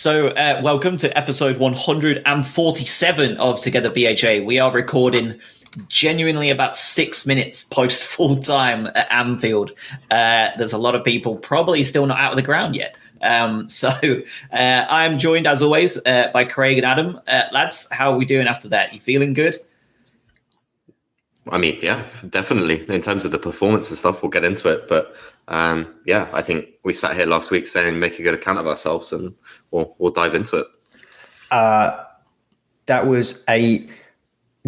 So, uh, welcome to episode 147 of Together BHA. We are recording genuinely about six minutes post full time at Anfield. Uh, there's a lot of people probably still not out of the ground yet. Um, so, uh, I'm joined as always uh, by Craig and Adam. Uh, lads, how are we doing after that? You feeling good? I mean, yeah, definitely. In terms of the performance and stuff, we'll get into it. But um, yeah, I think we sat here last week saying make a good account of ourselves, and we'll we'll dive into it. Uh, that was a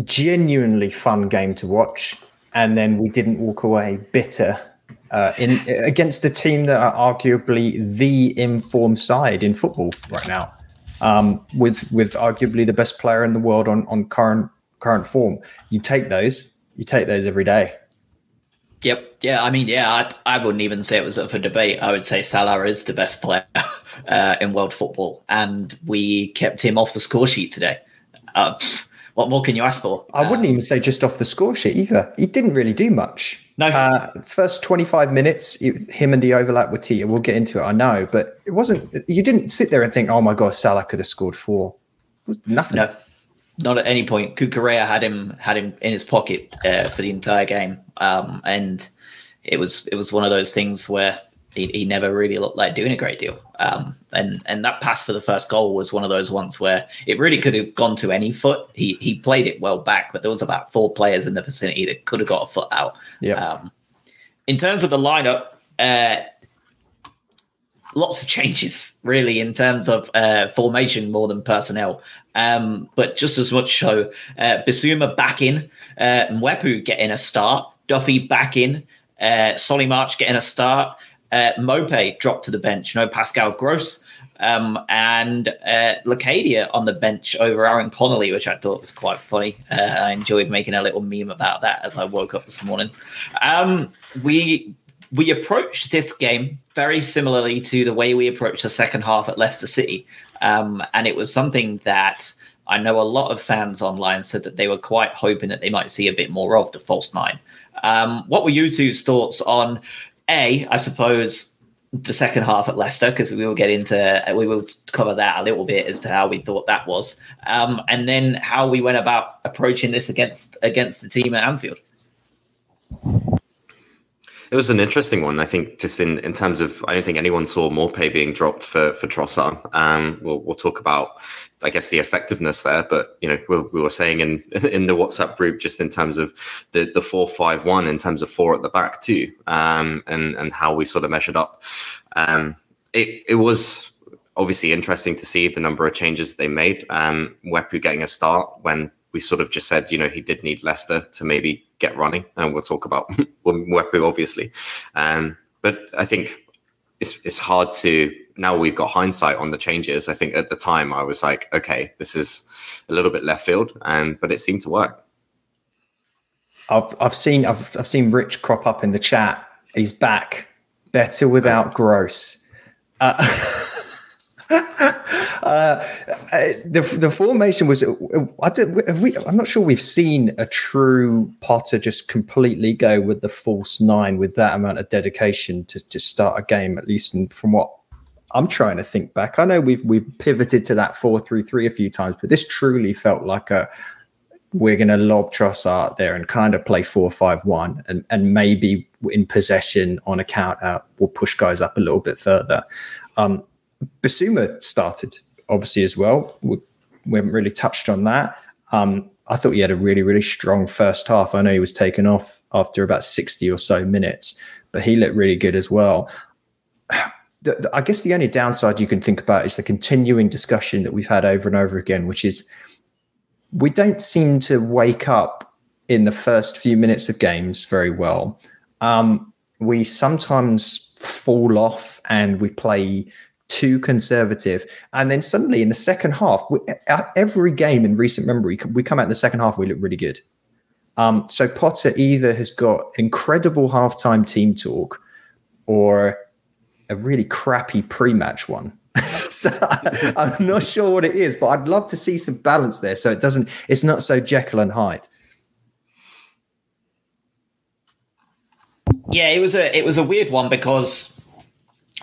genuinely fun game to watch, and then we didn't walk away bitter uh, in against a team that are arguably the informed side in football right now, um, with with arguably the best player in the world on on current current form. You take those, you take those every day. Yep. Yeah. I mean, yeah, I, I wouldn't even say it was up for debate. I would say Salah is the best player uh, in world football, and we kept him off the score sheet today. Uh, what more can you ask for? I wouldn't um, even say just off the score sheet either. He didn't really do much. No. Uh, first 25 minutes, it, him and the overlap with Tia, we'll get into it, I know, but it wasn't, you didn't sit there and think, oh my God, Salah could have scored four. nothing. No not at any point. Cucurella had him had him in his pocket uh, for the entire game, um, and it was it was one of those things where he, he never really looked like doing a great deal. Um, and and that pass for the first goal was one of those ones where it really could have gone to any foot. He he played it well back, but there was about four players in the vicinity that could have got a foot out. Yeah. Um, in terms of the lineup, uh, lots of changes really in terms of uh, formation more than personnel. Um, but just as much so, uh, Bissouma back in, uh, Mwepu getting a start, Duffy back in, uh, Solly March getting a start, uh, Mope dropped to the bench, no Pascal Gross. Um, and uh, Locadia on the bench over Aaron Connolly, which I thought was quite funny. Uh, I enjoyed making a little meme about that as I woke up this morning. Um, we we approached this game very similarly to the way we approached the second half at Leicester City. Um, and it was something that I know a lot of fans online said that they were quite hoping that they might see a bit more of the false nine. Um, what were you two's thoughts on A, I suppose, the second half at Leicester, because we will get into, we will cover that a little bit as to how we thought that was. Um, and then how we went about approaching this against against the team at Anfield. It was an interesting one, I think, just in, in terms of I don't think anyone saw Maupay being dropped for for Trossard. Um, we'll we'll talk about, I guess, the effectiveness there, but you know, we, we were saying in in the WhatsApp group just in terms of the the four five one in terms of four at the back too, um, and and how we sort of measured up. Um, it it was obviously interesting to see the number of changes they made. Um, Mwepu getting a start when we sort of just said, you know, he did need Leicester to maybe get running, and we'll talk about Mwepu obviously. Um, but I think it's it's hard to now we've got hindsight on the changes. I think at the time I was like, okay, this is a little bit left field, um, but it seemed to work. I've I've seen I've I've seen Rich crop up in the chat. He's back, better without Gross. Uh, uh, the the formation was. I did, we, I'm not sure we've seen a true Potter just completely go with the false nine with that amount of dedication to to start a game. At least, and from what I'm trying to think back, I know we've we've pivoted to that four through three a few times, but this truly felt like a we're going to lob Trossard there and kind of play four five one, and and maybe in possession on a count out, we'll push guys up a little bit further. Um, Bissouma started obviously as well. We, we haven't really touched on that. Um, I thought he had a really, really strong first half. I know he was taken off after about 60 or so minutes, but he looked really good as well. I guess the only downside you can think about is the continuing discussion that we've had over and over again, which is we don't seem to wake up in the first few minutes of games very well. Um, we sometimes fall off and we play too conservative. And then suddenly in the second half, we, every game in recent memory, we come out in the second half, we look really good. Um, so Potter either has got incredible halftime team talk or a really crappy pre-match one. so I'm not sure what it is, but I'd love to see some balance there. So it doesn't, it's not so Jekyll and Hyde. Yeah, it was a it was a weird one because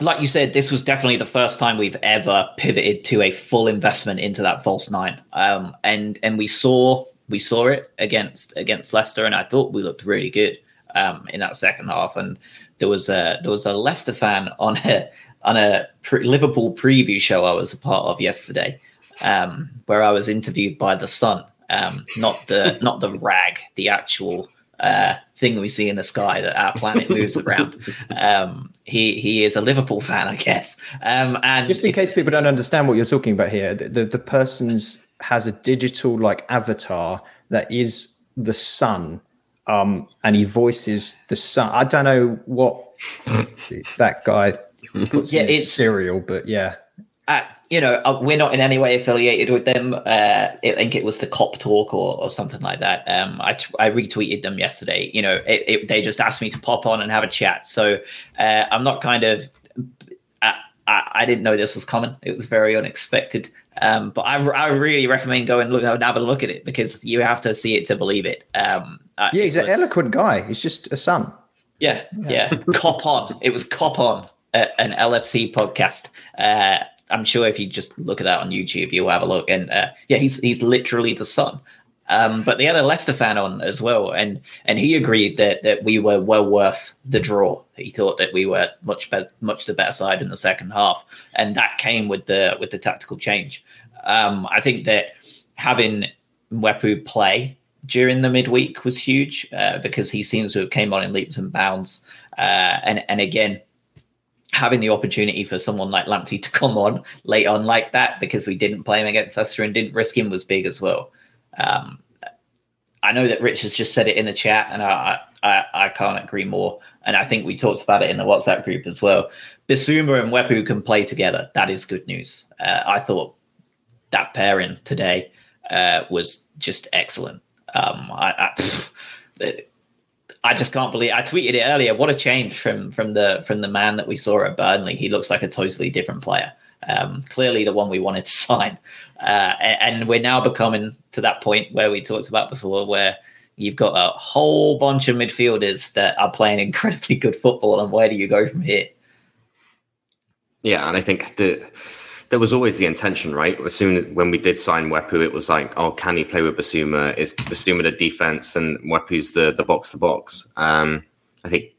like you said, this was definitely the first time we've ever pivoted to a full investment into that false nine. Um, and and we saw we saw it against against Leicester, and I thought we looked really good um, in that second half. And there was a there was a Leicester fan on a on a pre- Liverpool preview show I was a part of yesterday, um, where I was interviewed by the Sun, um, not the not the rag, the actual uh, thing we see in the sky that our planet moves around. Um, he he is a Liverpool fan, I guess. Um, and just in case people don't understand what you're talking about here, the, the, the person's has a digital like avatar that is the sun, um, and he voices the sun. I don't know what that guy puts yeah, in it's cereal, but yeah. Uh, you know, uh, we're not in any way affiliated with them. Uh, I think it was the Cop Talk or, or something like that. Um, I, t- I retweeted them yesterday. You know, it, it, they just asked me to pop on and have a chat. So uh, I'm not kind of, I, I, I, didn't know this was coming. It was very unexpected. Um, but I, I really recommend going and look and have a look at it because you have to see it to believe it. Um, uh, yeah, he's an eloquent guy. He's just a sun. Yeah, yeah. Cop on. It was Cop on, uh, an LFC podcast. Uh, I'm sure if you just look at that on YouTube, you'll have a look. And uh, yeah, he's he's literally the sun. Um, but they had a Leicester fan on as well, and and he agreed that that we were well worth the draw. He thought that we were much better, much the better side in the second half, and that came with the with the tactical change. Um, I think that having Mwepu play during the midweek was huge uh, because he seems to have came on in leaps and bounds, uh, and and again having the opportunity for someone like Lamptey to come on late on like that because we didn't play him against Leicester and didn't risk him was big as well. Um, I know that Rich has just said it in the chat, and I, I, I can't agree more. And I think we talked about it in the WhatsApp group as well. Bissouma and Mwepu can play together. That is good news. Uh, I thought that pairing today uh, was just excellent. Um, I, I, I just can't believe I tweeted it earlier. What a change from from the from the man that we saw at Burnley. He looks like a totally different player. Um, clearly, the one we wanted to sign, uh, and, and we're now becoming to that point where we talked about before, where you've got a whole bunch of midfielders that are playing incredibly good football. And where do you go from here? Yeah, and I think the there was always the intention, right? As soon as when we did sign Mwepu, it was like, oh, can he play with Bissouma? Is Bissouma the defense and Mwepu's the the box to box? Um, I think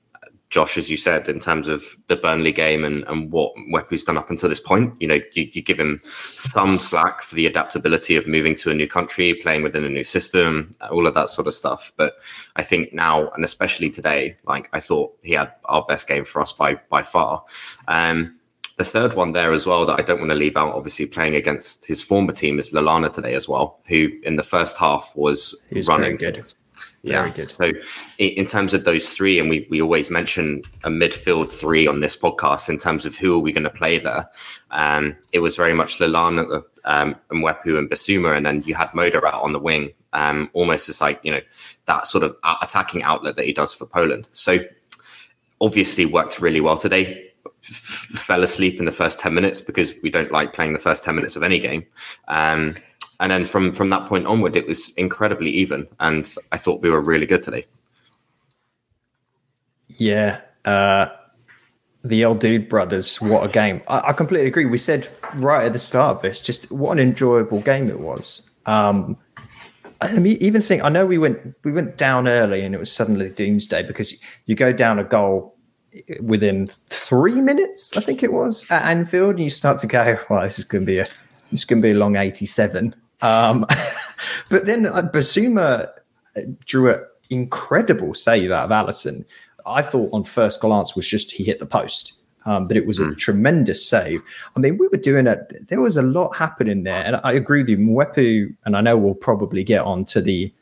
Josh, as you said, in terms of the Burnley game and, and what Mwepu's done up until this point, you know, you, you, give him some slack for the adaptability of moving to a new country, playing within a new system, all of that sort of stuff. But I think now, and especially today, like I thought he had our best game for us by by far. Um, the third one there as well that I don't want to leave out, obviously playing against his former team is Lallana today as well, who in the first half was running. Good. Yeah. Good. So in terms of those three, and we, we always mention a midfield three on this podcast in terms of who are we going to play there. Um, it was very much Lallana, um, and Mwepu and Bissouma, and then you had Moder out on the wing, um, almost as like, you know, that sort of attacking outlet that he does for Poland. So obviously worked really well today fell asleep in the first 10 minutes because we don't like playing the first 10 minutes of any game. Um, and then from from that point onward, it was incredibly even, and I thought we were really good today. Yeah, uh, the El Dude brothers, what a game! I, I, completely agree. We said right at the start of this, just what an enjoyable game it was. Um, I mean, even think I know we went we went down early, and it was suddenly doomsday because you go down a goal within three minutes, I think it was at Anfield, and you start to go, well, this is going to be a this is going to be a long eighty-seven. Um, but then uh, Bissouma drew an incredible save out of Alisson. I thought on first glance was just he hit the post, um, but it was mm. a hmm. tremendous save. I mean, we were doing it. There was a lot happening there, and I agree with you, Mwepu, and I know we'll probably get on to the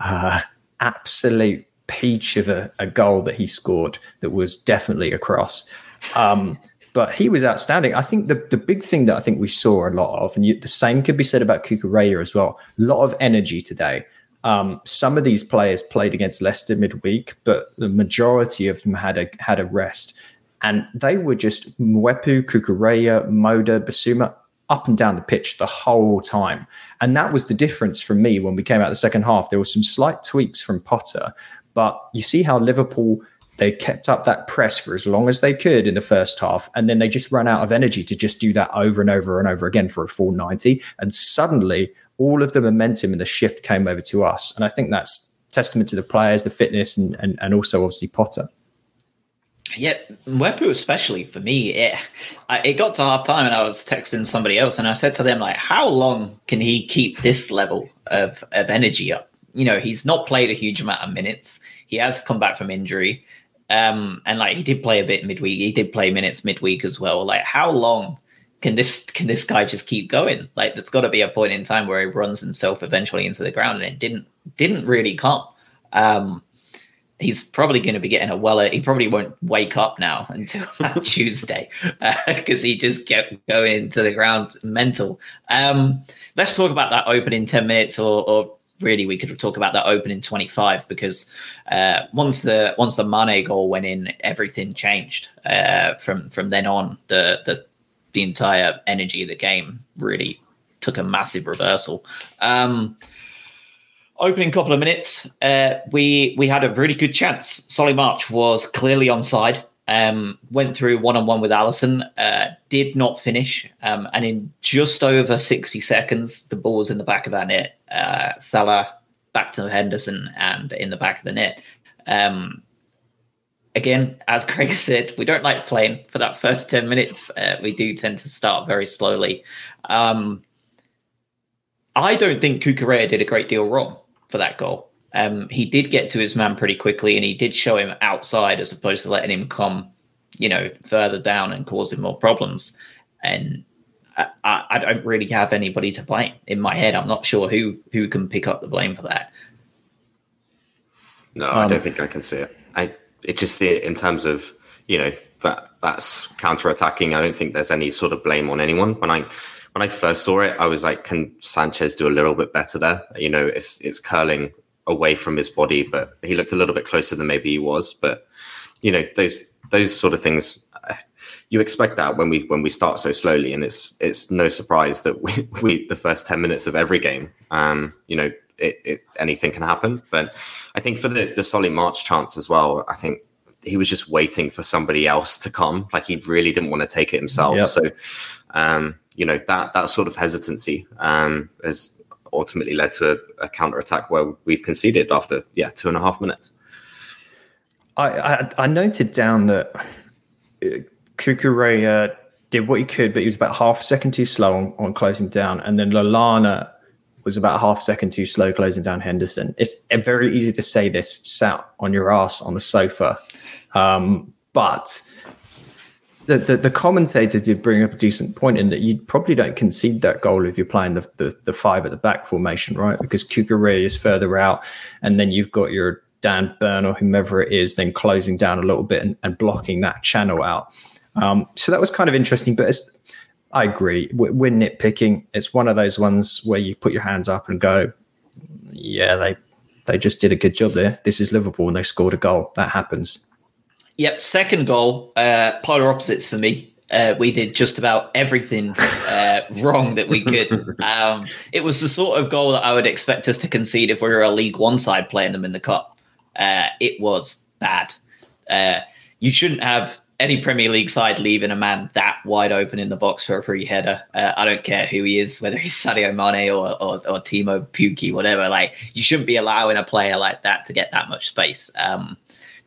uh, absolute peach of a, a, goal that he scored that was definitely a cross. Um, but he was outstanding. I think the, the big thing that I think we saw a lot of, and you, the same could be said about Cucurella as well, a lot of energy today. Um, some of these players played against Leicester midweek, but the majority of them had a had a rest, and they were just Mwepu, Cucurella, Moder, Bissouma up and down the pitch the whole time. And that was the difference for me when we came out the second half. There were some slight tweaks from Potter, but you see how Liverpool they kept up that press for as long as they could in the first half, and then they just ran out of energy to just do that over and over and over again for a full 90. And suddenly, all of the momentum and the shift came over to us. And I think that's testament to the players, the fitness, and, and, and also obviously Potter. Yeah, Mwepu especially for me, it it got to half time and I was texting somebody else and I said to them like, how long can he keep this level of of energy up? You know, he's not played a huge amount of minutes. He has come back from injury, um, and like he did play a bit midweek. He did play minutes midweek as well. Like, how long can this can this guy just keep going? Like, there's got to be a point in time where he runs himself eventually into the ground, and it didn't didn't really come. Um, he's probably going to be getting a weller. He probably won't wake up now until Tuesday because uh, he just kept going to the ground mental. Um, let's talk about that opening 10 minutes or, or, really we could talk about that opening 25 because uh, once the once the Mane goal went in, everything changed uh, from from then on. The the the entire energy of the game really took a massive reversal. Um, opening couple of minutes, uh, we we had a really good chance. Solly March was clearly on side. Um, went through one on one with Alisson, uh, did not finish, um, and in just over sixty seconds, the ball was in the back of our net. Uh, Salah back to Henderson and in the back of the net. Um, again, as Craig said, we don't like playing for that first ten minutes. Uh, we do tend to start very slowly. Um, I don't think Cucurella did a great deal wrong for that goal. Um, he did get to his man pretty quickly, and he did show him outside as opposed to letting him come, you know, further down and causing more problems. And I, I, don't really have anybody to blame in my head. I'm not sure who who can pick up the blame for that. No, um, I don't think I can see it. I it's just the in terms of you know that that's counter attacking. I don't think there's any sort of blame on anyone. When I when I first saw it, I was like, can Sanchez do a little bit better there? You know, it's it's curling away from his body, but he looked a little bit closer than maybe he was. But you know, those those sort of things you expect that when we when we start so slowly, and it's it's no surprise that we, we the first ten minutes of every game, um, you know, it, it anything can happen. But I think for the the Solly March chance as well, I think he was just waiting for somebody else to come. Like he really didn't want to take it himself. Yep. So um, you know that that sort of hesitancy um, has ultimately led to a, a counter attack where we've conceded after yeah two and a half minutes. I I, I noted down that uh, Cucurella did what he could, but he was about half a second too slow on, on closing down, and then Lallana was about half a second too slow closing down Henderson. It's very easy to say this sat on your ass on the sofa, um, but the, the, the commentator did bring up a decent point in that you probably don't concede that goal if you're playing the, the, the five at the back formation, right? Because Cucurella is further out, and then you've got your Dan Burn or whomever it is, then closing down a little bit and, and blocking that channel out. Um, so that was kind of interesting, but I agree. We're nitpicking. It's one of those ones where you put your hands up and go, "Yeah, they they just did a good job there. This is Liverpool, and they scored a goal. That happens." Yep, second goal, uh, polar opposites for me. Uh, we did just about everything uh, wrong that we could. Um, it was the sort of goal that I would expect us to concede if we were a League One side playing them in the cup. Uh, it was bad. Uh, you shouldn't have any Premier League side leaving a man that wide open in the box for a free header. Uh, I don't care who he is, whether he's Sadio Mane or, or, or Teemu Pukki, whatever. Like you shouldn't be allowing a player like that to get that much space. Um,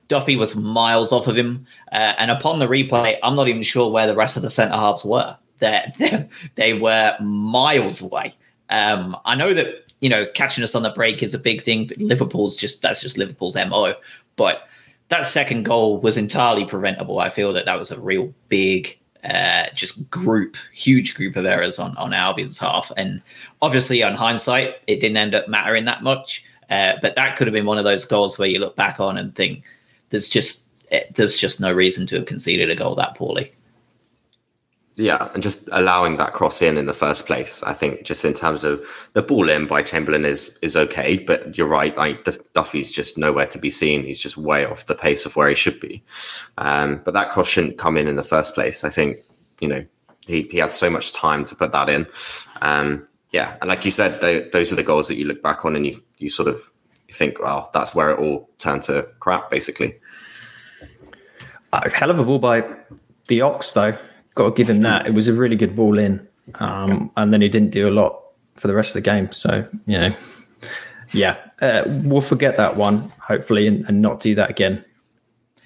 Duffy was miles off of him. Uh, and upon the replay, I'm not even sure where the rest of the centre halves were. They, they were miles away. Um, I know that, you know, catching us on the break is a big thing, but Liverpool's just, that's just Liverpool's MO. But that second goal was entirely preventable. I feel that that was a real big, uh, just group, huge group of errors on, on Albion's half. And obviously, on hindsight, it didn't end up mattering that much. Uh, but that could have been one of those goals where you look back on and think, there's just eh, there's just no reason to have conceded a goal that poorly. Yeah, and just allowing that cross in in the first place, I think, just in terms of the ball in by Chamberlain is is okay, but you're right. Like Duffy's just nowhere to be seen. He's just way off the pace of where he should be. Um, but that cross shouldn't come in in the first place. I think you know he he had so much time to put that in. Um, yeah, and like you said, they, those are the goals that you look back on and you you sort of you think, well, that's where it all turned to crap, basically. Uh, hell of a ball by the Ox, though. Got to give him that. It was a really good ball in, um, and then he didn't do a lot for the rest of the game. So you know, yeah, uh, we'll forget that one hopefully and, and, not do that again.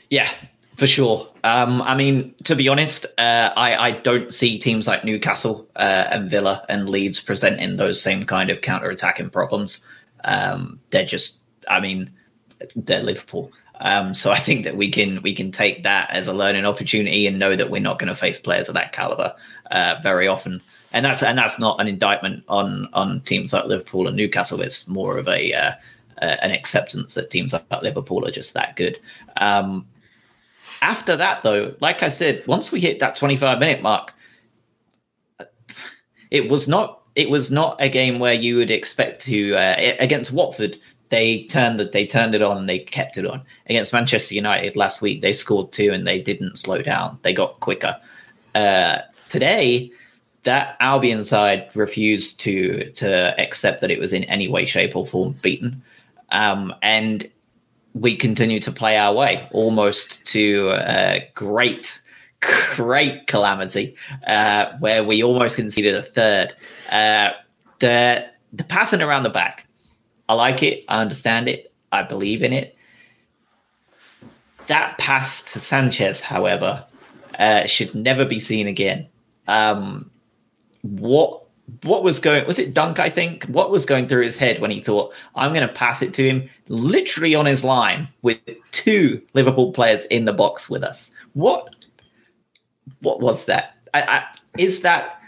Yeah, for sure. Um, I mean, to be honest, uh, I, I don't see teams like Newcastle uh, and Villa and Leeds presenting those same kind of counter-attacking problems. Um, they're just, I mean, they're Liverpool. Um, so I think that we can we can take that as a learning opportunity and know that we're not going to face players of that caliber uh, very often. And that's and that's not an indictment on on teams like Liverpool and Newcastle. It's more of a uh, uh, an acceptance that teams like Liverpool are just that good. Um, after that, though, like I said, once we hit that 25 minute mark, it was not it was not a game where you would expect to uh, against Watford. They turned that they turned it on and they kept it on. Against Manchester United last week, they scored two and they didn't slow down. They got quicker. Uh, today, that Albion side refused to to accept that it was in any way, shape, or form beaten. Um, and we continue to play our way almost to a great, great calamity uh, where we almost conceded a third. Uh, the the passing around the back, I like it. I understand it. I believe in it. That pass to Sanchez, however, uh, should never be seen again. Um, what what was going was it dunk i think what was going through his head when he thought i'm going to pass it to him literally on his line with two liverpool players in the box with us what what was that? I, I, is that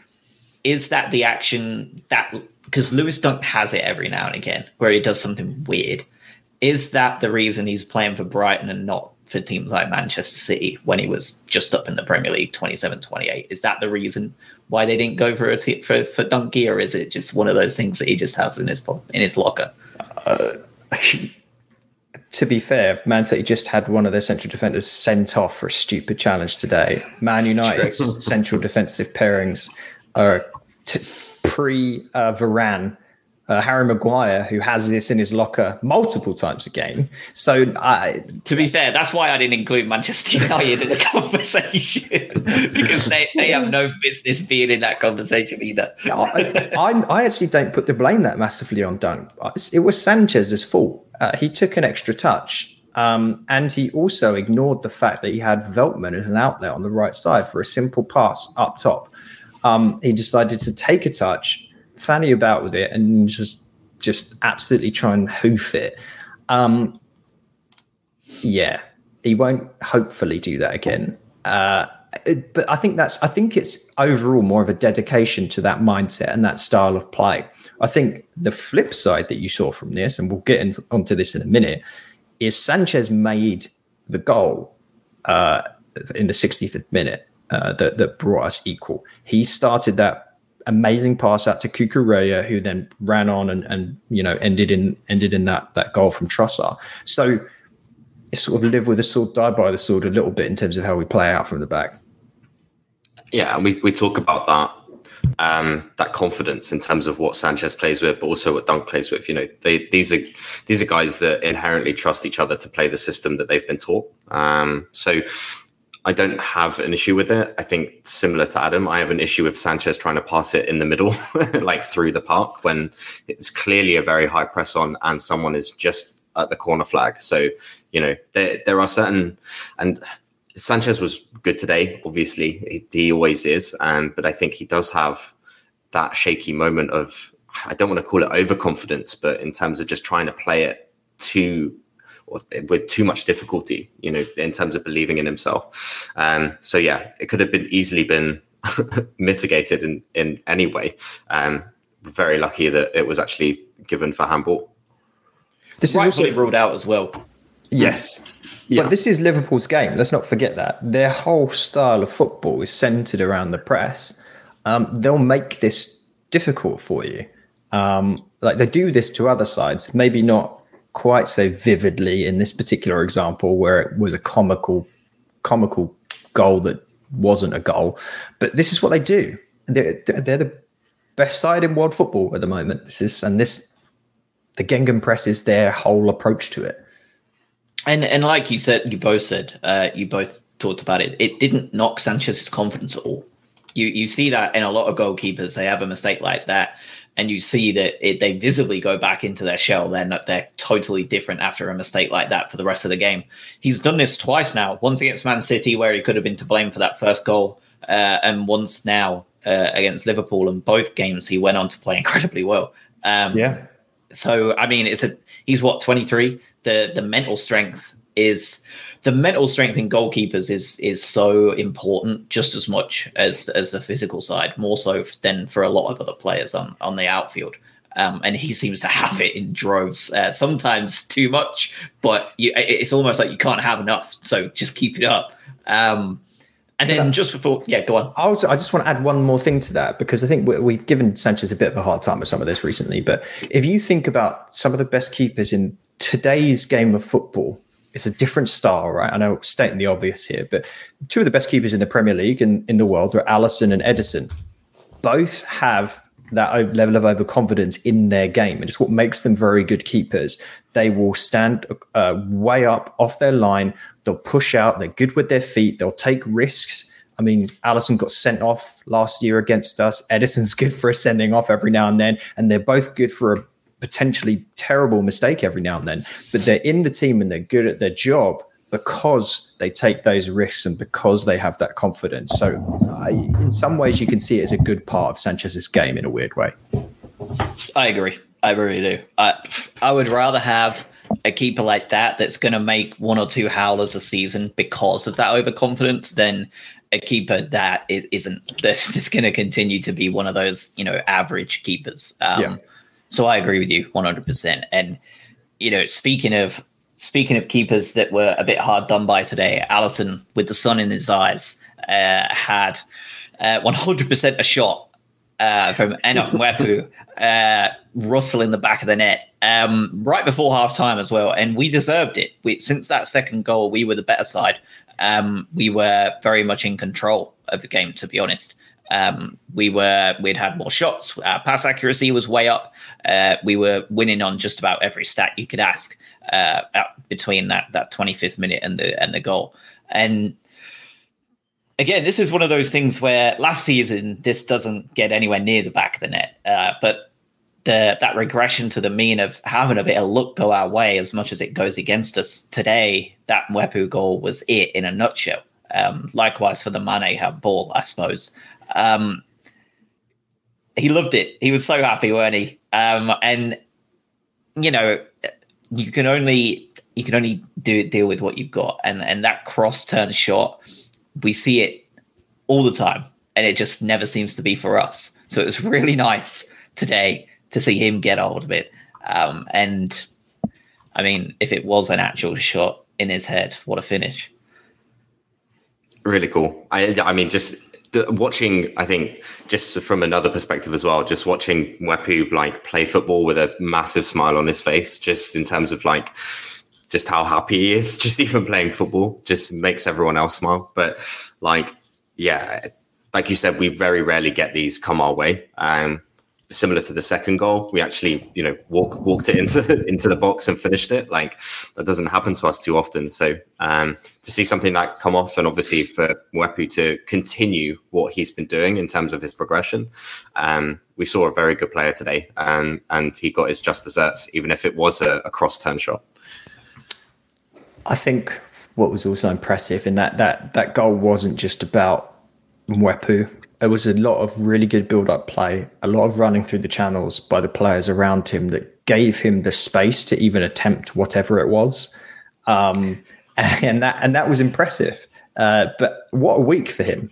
is that the action that because lewis dunk has it every now and again where he does something weird. Is that the reason he's playing for brighton and not for teams like manchester city when he was just up in the premier league 27 28 is that the reason why they didn't go for a t- for for Donkey, or is it just one of those things that he just has in his in his locker? Uh, to be fair, Man City just had one of their central defenders sent off for a stupid challenge today. Man United's central defensive pairings are t- pre uh, Varane uh, Harry Maguire, who has this in his locker multiple times a game. So, I, to be fair, that's why I didn't include Manchester United in the conversation because they, they have no business being in that conversation either. I, I, I, actually don't put the blame that massively on Dunk. It was Sanchez's fault. Uh, he took an extra touch. Um, and he also ignored the fact that he had Veltman as an outlet on the right side for a simple pass up top. Um, he decided to take a touch fanny about with it and just just absolutely try and hoof it. Um, yeah, he won't hopefully do that again. Uh, but I think that's I think it's overall more of a dedication to that mindset and that style of play. I think the flip side that you saw from this, and we'll get into, onto this in a minute, is Sanchez made the goal uh, in the 65th minute uh, that, that brought us equal. He started that amazing pass out to Cucurella, who then ran on and, and you know ended in ended in that that goal from Trossard. So sort of live with the sword, die by the sword a little bit in terms of how we play out from the back. Yeah, and we, we talk about that um, that confidence in terms of what Sanchez plays with, but also what Dunk plays with. You know, they these are these are guys that inherently trust each other to play the system that they've been taught. Um, so I don't have an issue with it. I think similar to Adam, I have an issue with Sanchez trying to pass it in the middle, like through the park, when it's clearly a very high press on and someone is just at the corner flag. So, you know, there, there are certain, and Sanchez was good today, obviously, he, he always is. And, but I think he does have that shaky moment of, I don't want to call it overconfidence, but in terms of just trying to play it too or with too much difficulty, you know, in terms of believing in himself. Um, so yeah, it could have been easily been mitigated in in any way. Um, very lucky that it was actually given for handball. This is also ruled out as well. Yes. Yeah. But this is Liverpool's game. Let's not forget that. Their whole style of football is centered around the press. Um, they'll make this difficult for you. Um, like they do this to other sides, maybe not quite so vividly in this particular example where it was a comical comical goal that wasn't a goal but this is what they do they're, they're the best side in world football at the moment this is and this the Gegenpress is their whole approach to it and and like you said you both said uh, you both talked about it. It didn't knock Sanchez's confidence at all. You you see that in a lot of goalkeepers. They have a mistake like that, and you see that it, they visibly go back into their shell. They're not, they're totally different after a mistake like that for the rest of the game. He's done this twice now. Once against Man City, where he could have been to blame for that first goal, uh, and once now uh, against Liverpool. And both games he went on to play incredibly well. Um, yeah. So I mean, it's a he's what twenty three. The the mental strength is the mental strength in goalkeepers is is so important just as much as as the physical side, more so than for a lot of other players on on the outfield. Um, and he seems to have it in droves, uh, sometimes too much, but you, it's almost like you can't have enough. So just keep it up. Um, and then just before, yeah, go on. I also, I just want to add one more thing to that because I think we've given Sanchez a bit of a hard time with some of this recently. But if you think about some of the best keepers in today's game of football, it's a different style, right? I know stating the obvious here, but two of the best keepers in the Premier League and in the world are Alisson and Ederson. Both have that level of overconfidence in their game. And it's what makes them very good keepers. They will stand uh, way up off their line. They'll push out. They're good with their feet. They'll take risks. I mean, Alisson got sent off last year against us. Ederson's good for a sending off every now and then. And they're both good for a potentially terrible mistake every now and then. But they're in the team and they're good at their job because they take those risks and because they have that confidence. So, I, in some ways, you can see it as a good part of Sanchez's game in a weird way. I agree. I really do. I, I would rather have a keeper like that that's going to make one or two howlers a season because of that overconfidence than a keeper that is, isn't that's, that's going to continue to be one of those you know average keepers. Um, yeah. So I agree with you 100%. And you know, speaking of speaking of keepers that were a bit hard done by today, Alisson, with the sun in his eyes uh, had uh, 100% a shot uh, from Enoch Mwepu, uh, Russell in the back of the net um, right before half time as well. And we deserved it. We, since that second goal, we were the better side. Um, we were very much in control of the game, to be honest. Um, we were we'd had more shots. Our pass accuracy was way up. Uh, we were winning on just about every stat you could ask uh, between that that 25th minute and the and the goal. And again, this is one of those things where last season this doesn't get anywhere near the back of the net, uh, but the that regression to the mean of having a bit of luck go our way as much as it goes against us today. That Mwepu goal was it in a nutshell. Um, likewise for the Mane ball, I suppose. Um, he loved it. He was so happy, weren't he? Um, and you know, you can only you can only do deal with what you've got, and and that cross turn shot, we see it all the time, and it just never seems to be for us. So it was really nice today to see him get hold of it. Um, and I mean, if it was an actual shot in his head, what a finish! Really cool. I I mean, just watching, I think, just from another perspective as well, just watching Mwepu like play football with a massive smile on his face, just in terms of like just how happy he is, just even playing football, just makes everyone else smile. But like, yeah, like you said, we very rarely get these come our way. Um, similar to the second goal. We actually, you know, walk, walked it into into the box and finished it. Like that doesn't happen to us too often. So um, to see something like come off, and obviously for Mwepu to continue what he's been doing in terms of his progression, um, we saw a very good player today, and and he got his just desserts, even if it was a, a cross turn shot. I think what was also impressive in that that that goal wasn't just about Mwepu there was a lot of really good build up play, a lot of running through the channels by the players around him that gave him the space to even attempt whatever it was. Um, and that and that was impressive. Uh, but what a week for him.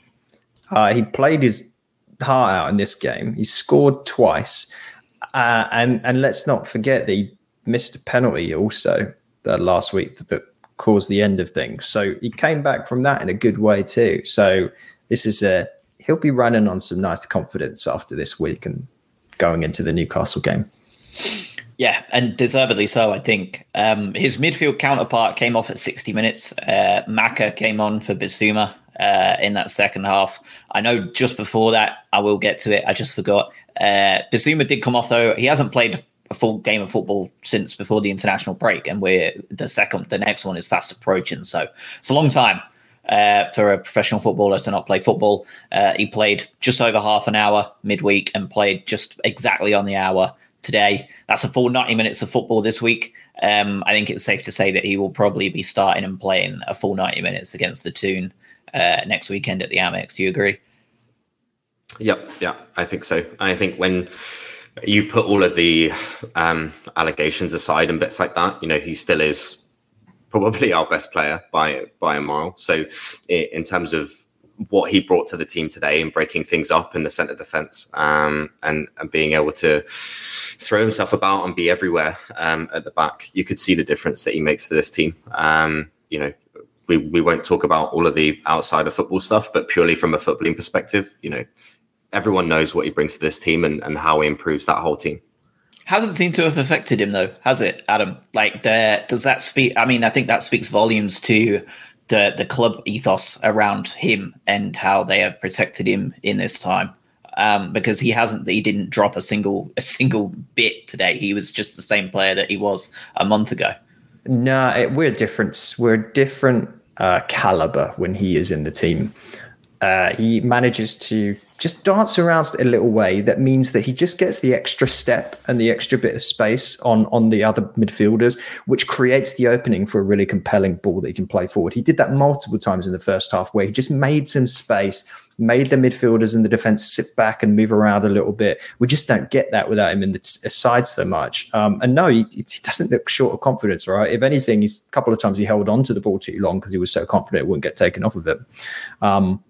Uh, he played his heart out in this game. He scored twice. Uh, and and let's not forget that he missed a penalty also uh, last week that, that caused the end of things. So he came back from that in a good way too. So this is a he'll be running on some nice confidence after this week and going into the Newcastle game. Yeah, and deservedly so, I think. Um, his midfield counterpart came off at 60 minutes. Uh, Maka came on for Bissouma uh, in that second half. I know just before that, I will get to it. I just forgot. Uh, Bissouma did come off, though. He hasn't played a full game of football since before the international break, and we're the second, the next one is fast approaching. So it's a long time uh, for a professional footballer to not play football. Uh, he played just over half an hour midweek and played just exactly on the hour today. That's a full 90 minutes of football this week. Um, I think it's safe to say that he will probably be starting and playing a full 90 minutes against the Toon uh, next weekend at the Amex. Do you agree? Yep, yeah, I think so. I think when you put all of the um, allegations aside and bits like that, you know, he still is probably our best player by by a mile. So, in terms of what he brought to the team today and breaking things up in the centre defence um, and and being able to throw himself about and be everywhere um, at the back, you could see the difference that he makes to this team. Um, you know, we we won't talk about all of the outside of football stuff, but purely from a footballing perspective, you know, everyone knows what he brings to this team and, and how he improves that whole team. Hasn't seemed to have affected him though, has it, Adam? Like, the, does that speak? I mean, I think that speaks volumes to the the club ethos around him and how they have protected him in this time. Um, because he hasn't, he didn't drop a single a single bit today. He was just the same player that he was a month ago. No, it, we're different. We're different uh, caliber when he is in the team. Uh, he manages to just dance around a little way. That means that he just gets the extra step and the extra bit of space on on the other midfielders which creates the opening for a really compelling ball that he can play forward. He did that multiple times in the first half where he just made some space made the midfielders and the defense sit back and move around a little bit. We just don't get that without him in the side so much. Um, and no he, he, doesn't look short of confidence right? If anything he's a couple of times he held on to the ball too long because he was so confident it wouldn't get taken off of him um,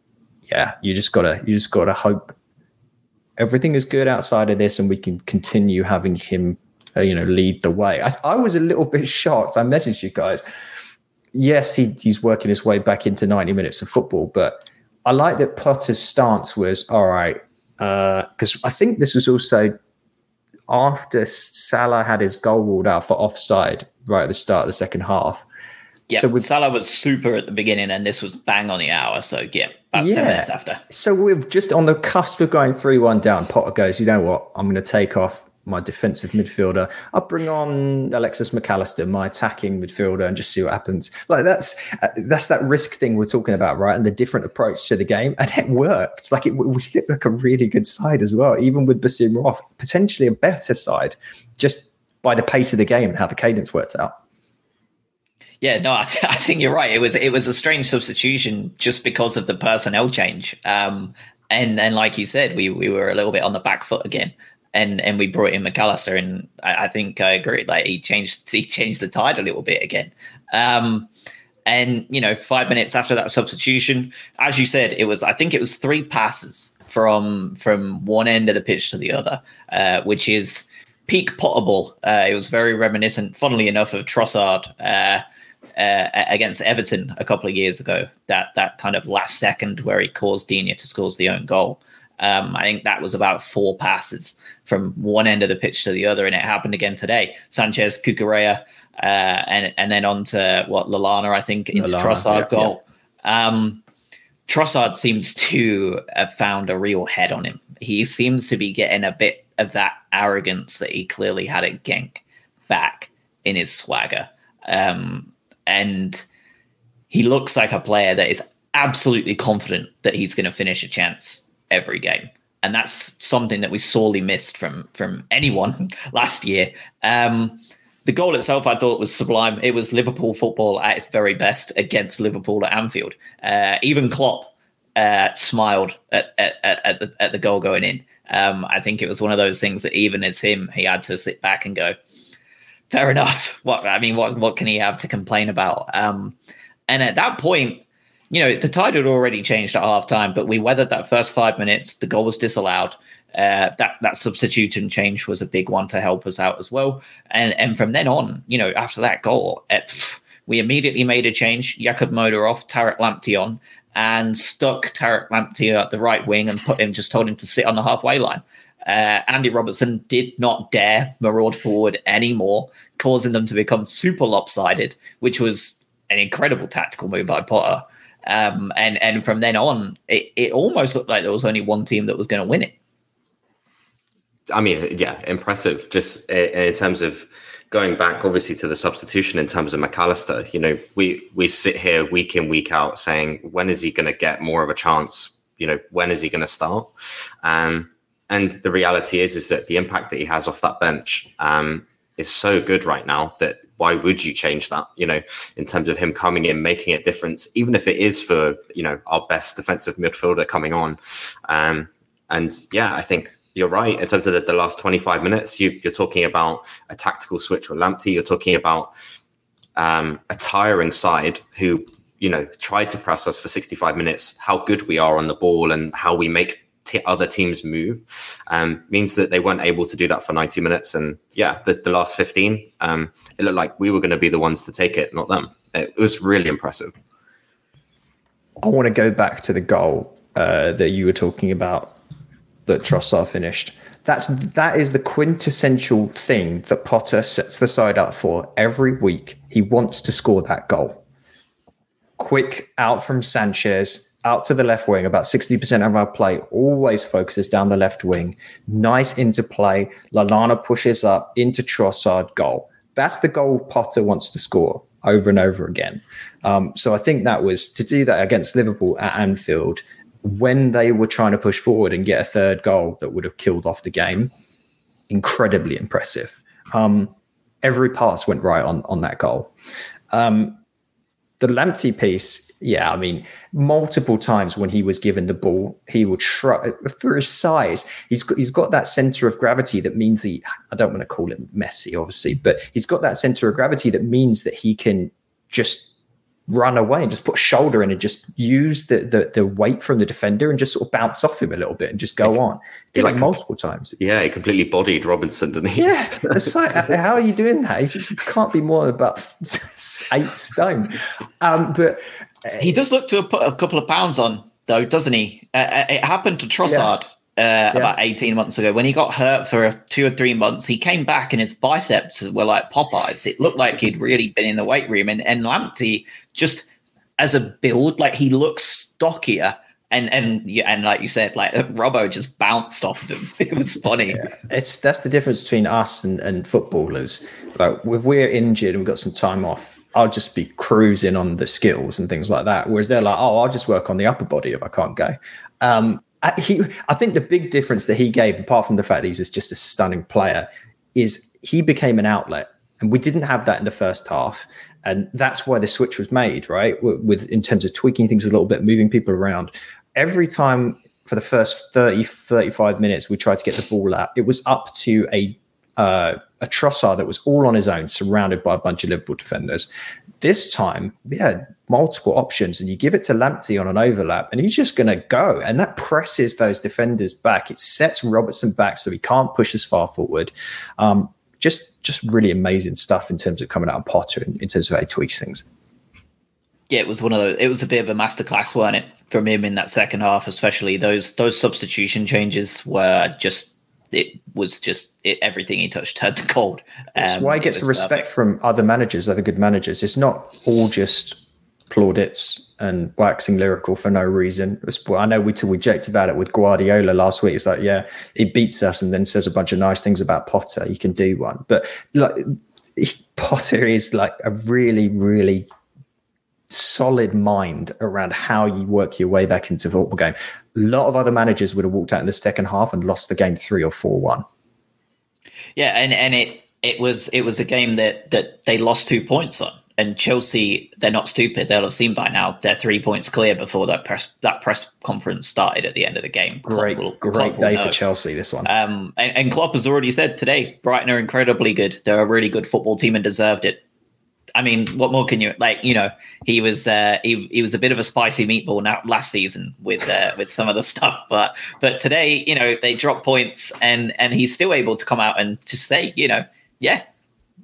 yeah, you just gotta you just gotta hope everything is good outside of this, and we can continue having him, uh, you know, lead the way. I, I, was a little bit shocked. I messaged you guys. Yes, he, he's working his way back into ninety minutes of football, but I like that Potter's stance was all right because uh, I think this was also after Salah had his goal ruled out for offside right at the start of the second half. Yeah, so with, Salah was super at the beginning, and this was bang on the hour. So yeah, about yeah. ten minutes after. So we're just on the cusp of going three-one down. Potter goes, you know what? I'm going to take off my defensive midfielder. I'll bring on Alexis Mac Allister, my attacking midfielder, and just see what happens. Like that's uh, that's that risk thing we're talking about, right? And the different approach to the game, and it worked. Like it, we looked like a really good side as well, even with Bissouma off, potentially a better side, just by the pace of the game and how the cadence worked out. Yeah, no, I, th- I, think you're right. It was it was a strange substitution just because of the personnel change. Um, and and like you said, we we were a little bit on the back foot again, and and we brought in Mac Allister, and I, I think I agree. Like he changed he changed the tide a little bit again. Um, and you know, five minutes after that substitution, as you said, it was I think it was three passes from from one end of the pitch to the other, uh, which is peak Potterball. Uh, it was very reminiscent, funnily enough, of Trossard. Uh, uh, against Everton a couple of years ago. That that kind of last second where he caused Digne to score the own goal. Um, I think that was about four passes from one end of the pitch to the other, and it happened again today. Sanchez, Cucurella, uh, and and then on to what Lallana, I think, into Lallana, Trossard yeah, goal. Yeah. Um, Trossard seems to have found a real head on him. He seems to be getting a bit of that arrogance that he clearly had at Genk back in his swagger. Um, and he looks like a player that is absolutely confident that he's going to finish a chance every game. And that's something that we sorely missed from from anyone last year. Um, the goal itself, I thought, was sublime. It was Liverpool football at its very best against Liverpool at Anfield. Uh, even Klopp uh, smiled at, at, at, the, at the goal going in. Um, I think it was one of those things that even as him, he had to sit back and go, fair enough. What I mean, what what can he have to complain about? Um, and at that point, you know, the tide had already changed at halftime, but we weathered that first five minutes. The goal was disallowed. Uh, that that substitution change was a big one to help us out as well. And and from then on, you know, after that goal, it, we immediately made a change. Jakub Moder off, Tariq Lamptey on, and stuck Tariq Lamptey at the right wing and put him just told him to sit on the halfway line. Uh, Andy Robertson did not dare maraud forward anymore, causing them to become super lopsided, which was an incredible tactical move by Potter. Um, and and from then on, it, it almost looked like there was only one team that was going to win it. I mean, yeah, impressive. Just in terms of going back, obviously, to the substitution in terms of Mac Allister. You know, we we sit here week in week out saying when is he going to get more of a chance? You know, when is he going to start? Um, and the reality is, is that the impact that he has off that bench um, is so good right now that why would you change that? You know, in terms of him coming in, making a difference, even if it is for you know our best defensive midfielder coming on. Um, and yeah, I think you're right in terms of the, the last 25 minutes. You, are talking about a tactical switch with Lamptey. You're talking about um, a tiring side who you know tried to press us for 65 minutes. How good we are on the ball and how we make t- other teams move um, means that they weren't able to do that for 90 minutes. And yeah, the, the last 15, um, it looked like we were going to be the ones to take it, not them. It, was really impressive. I want to go back to the goal uh, that you were talking about that Trossard finished. That's that is the quintessential thing that Potter sets the side up for every week. He wants to score that goal. Quick out from Sanchez, out to the left wing. About 60% of our play always focuses down the left wing. Nice interplay. Lallana pushes up into Trossard goal. That's the goal Potter wants to score over and over again. Um, so I think that was to do that against Liverpool at Anfield when they were trying to push forward and get a third goal that would have killed off the game. Incredibly impressive. Um, every pass went right on on that goal. Um, the Lamptey piece yeah, I mean, multiple times when he was given the ball, he would try for his size. He's got, he's got that center of gravity that means he. I don't want to call him messy, obviously, but he's got that center of gravity that means that he can just run away and just put a shoulder in and just use the, the, the weight from the defender and just sort of bounce off him a little bit and just go on. Did like multiple times. Yeah, he completely bodied Robinson, didn't he? Yeah, like, how are you doing that? He's, he can't be more than about eight stone. Um, but he does look to have put a couple of pounds on, though, doesn't he? Uh, uh it happened to Trossard. Yeah. Uh, yeah. about 18 months ago when he got hurt for two or three months he came back and his biceps were like popeyes it looked like he'd really been in the weight room and, and Lamptey just as a build like he looks stockier and and and like you said like Robbo just bounced off of him it was funny yeah. it's that's the difference between us and, and footballers like if we're injured and we've got some time off I'll just be cruising on the skills and things like that. Whereas they're like, oh, I'll just work on the upper body if I can't go. Um, I, he, I think the big difference that he gave, apart from the fact that he's just a stunning player, is he became an outlet, and we didn't have that in the first half, and that's why the switch was made, right? With, with in terms of tweaking things a little bit, moving people around. Every time for the first 30, 35 minutes, we tried to get the ball out. It was up to a uh, a Trossard that was all on his own, surrounded by a bunch of Liverpool defenders. This time, we had multiple options, and you give it to Lamptey on an overlap, and he's just going to go. And that presses those defenders back. It sets Robertson back so he can't push as far forward. Um, just, just really amazing stuff in terms of coming out of Potter in, in terms of how he tweaks things. Yeah, it was one of those. It was a bit of a masterclass, wasn't it, from him in that second half, especially those those substitution changes were just it was just it, everything he touched turned to gold. Um, That's why he gets the respect perfect. from other managers, other good managers. It's not all just plaudits and waxing lyrical for no reason. I know we we joked about it with Guardiola last week. It's like, yeah, he beats us and then says a bunch of nice things about Potter. He can do one, but like Potter is like a really, really solid mind around how you work your way back into a football game. A lot of other managers would have walked out in the second half and lost the game three or four one. Yeah, and and it it was it was a game that that they lost two points on. And Chelsea, they're not stupid. They'll have seen by now they're three points clear before that press that press conference started at the end of the game. Great, will, great day for Chelsea. This one. Um, and, and Klopp has already said today, Brighton are incredibly good. They're a really good football team and deserved it. I mean, what more can you like? You know, he was uh, he he was a bit of a spicy meatball now last season with uh, with some of the stuff, but but today, you know, they drop points and and he's still able to come out and to say, you know, yeah,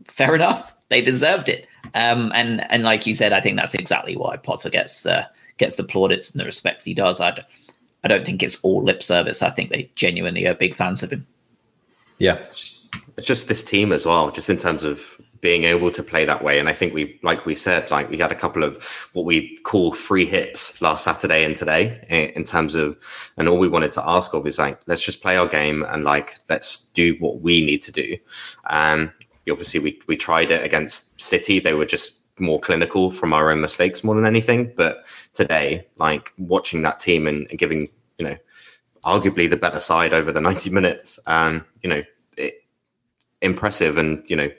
fair enough, they deserved it. Um, and and like you said, I think that's exactly why Potter gets the gets the plaudits and the respects he does. I I don't think it's all lip service. I think they genuinely are big fans of him. Yeah, it's just this team as well, just in terms of being able to play that way. And I think we, like we said, like we had a couple of what we call free hits last Saturday and today in, in terms of, and all we wanted to ask of is like, let's just play our game and like, let's do what we need to do. Um, obviously we, we tried it against City. They were just more clinical from our own mistakes more than anything. But today, like watching that team and, and giving, you know, arguably the better side over the 90 minutes, um, you know, it, impressive and, you know,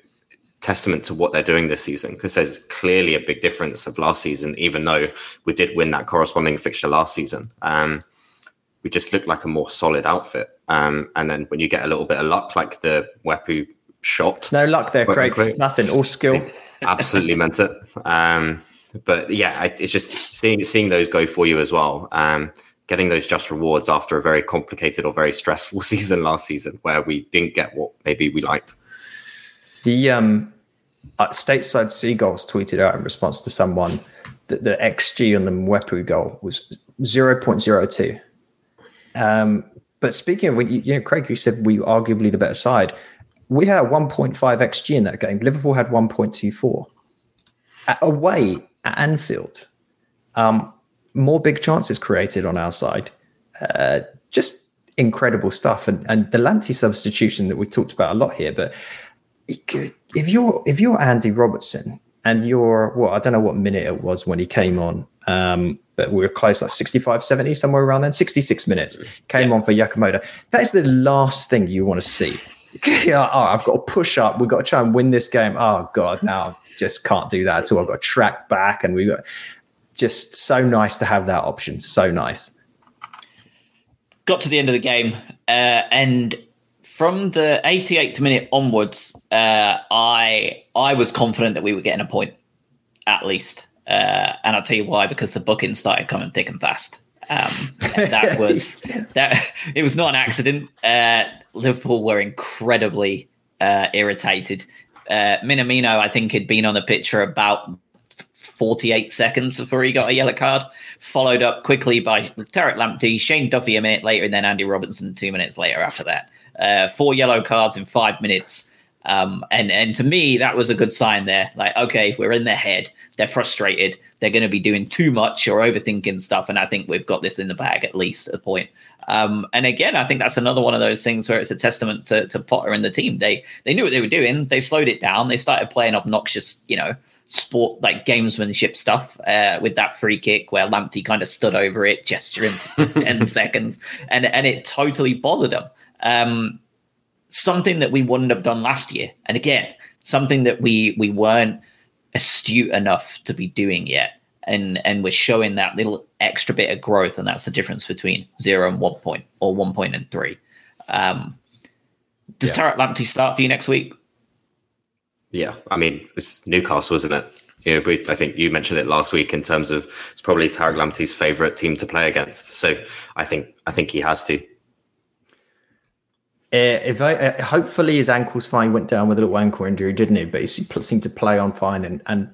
testament to what they're doing this season because there's clearly a big difference of last season, even though we did win that corresponding fixture last season. Um, we just looked like a more solid outfit. Um, and then when you get a little bit of luck, like the Mwepu shot. No luck there, Craig. Nothing, all skill. Absolutely meant it. Um, but yeah, it's just seeing seeing those go for you as well. Um, getting those just rewards after a very complicated or very stressful season last season, where we didn't get what maybe we liked. The um, uh, stateside seagulls tweeted out in response to someone that the xG on the Mwepu goal was zero point zero two. Um, but speaking of when you, you know, Craig, you said we arguably the better side. We had 1.5 xG in that game. Liverpool had 1.24. away at Anfield, um, more big chances created on our side. Uh, just incredible stuff. And, and the Lamptey substitution that we talked about a lot here, but if you're if you're Andy Robertson and you're well, I don't know what minute it was when he came on, um, but we were close like 65, 70, somewhere around then, 66 minutes. Came yeah. on for Jakub Moder. That is the last thing you want to see. oh, I've got to push up. We've got to try and win this game. Oh God, now just can't do that at all. I've got to track back, and we've got just so nice to have that option. So nice. Got to the end of the game, uh, and from the 88th minute onwards, uh, I I was confident that we were getting a point, at least. Uh, and I'll tell you why, because the bookings started coming thick and fast. Um, and that was that. It was not an accident. Uh, Liverpool were incredibly uh, irritated. Uh, Minamino, I think, had been on the pitch for about 48 seconds before he got a yellow card, followed up quickly by Tariq Lamptey, Shane Duffy a minute later, and then Andy Robertson two minutes later after that. Uh, four yellow cards in five minutes. Um, and and to me, that was a good sign there. Like, okay, we're in their head. They're frustrated. They're going to be doing too much or overthinking stuff. And I think we've got this in the bag at least at a point. Um, and again, I think that's another one of those things where it's a testament to, to Potter and the team. They they knew what they were doing. They slowed it down. They started playing obnoxious, you know, sport like gamesmanship stuff uh, with that free kick where Lamptey kind of stood over it, gesturing for ten seconds, and and it totally bothered them. Um, something that we wouldn't have done last year, and again, something that we we weren't astute enough to be doing yet and and we're showing that little extra bit of growth, and that's the difference between zero and one point, or one point and three. Um, does yeah. Tariq Lamptey start for you next week? Yeah, I mean it's Newcastle, isn't it? You know, we, I think you mentioned it last week in terms of it's probably Tariq Lamptey's favorite team to play against. So I think I think he has to. Uh, if I, uh, hopefully his ankle's fine. Went down with a little ankle injury, didn't he? But he seemed to play on fine and, and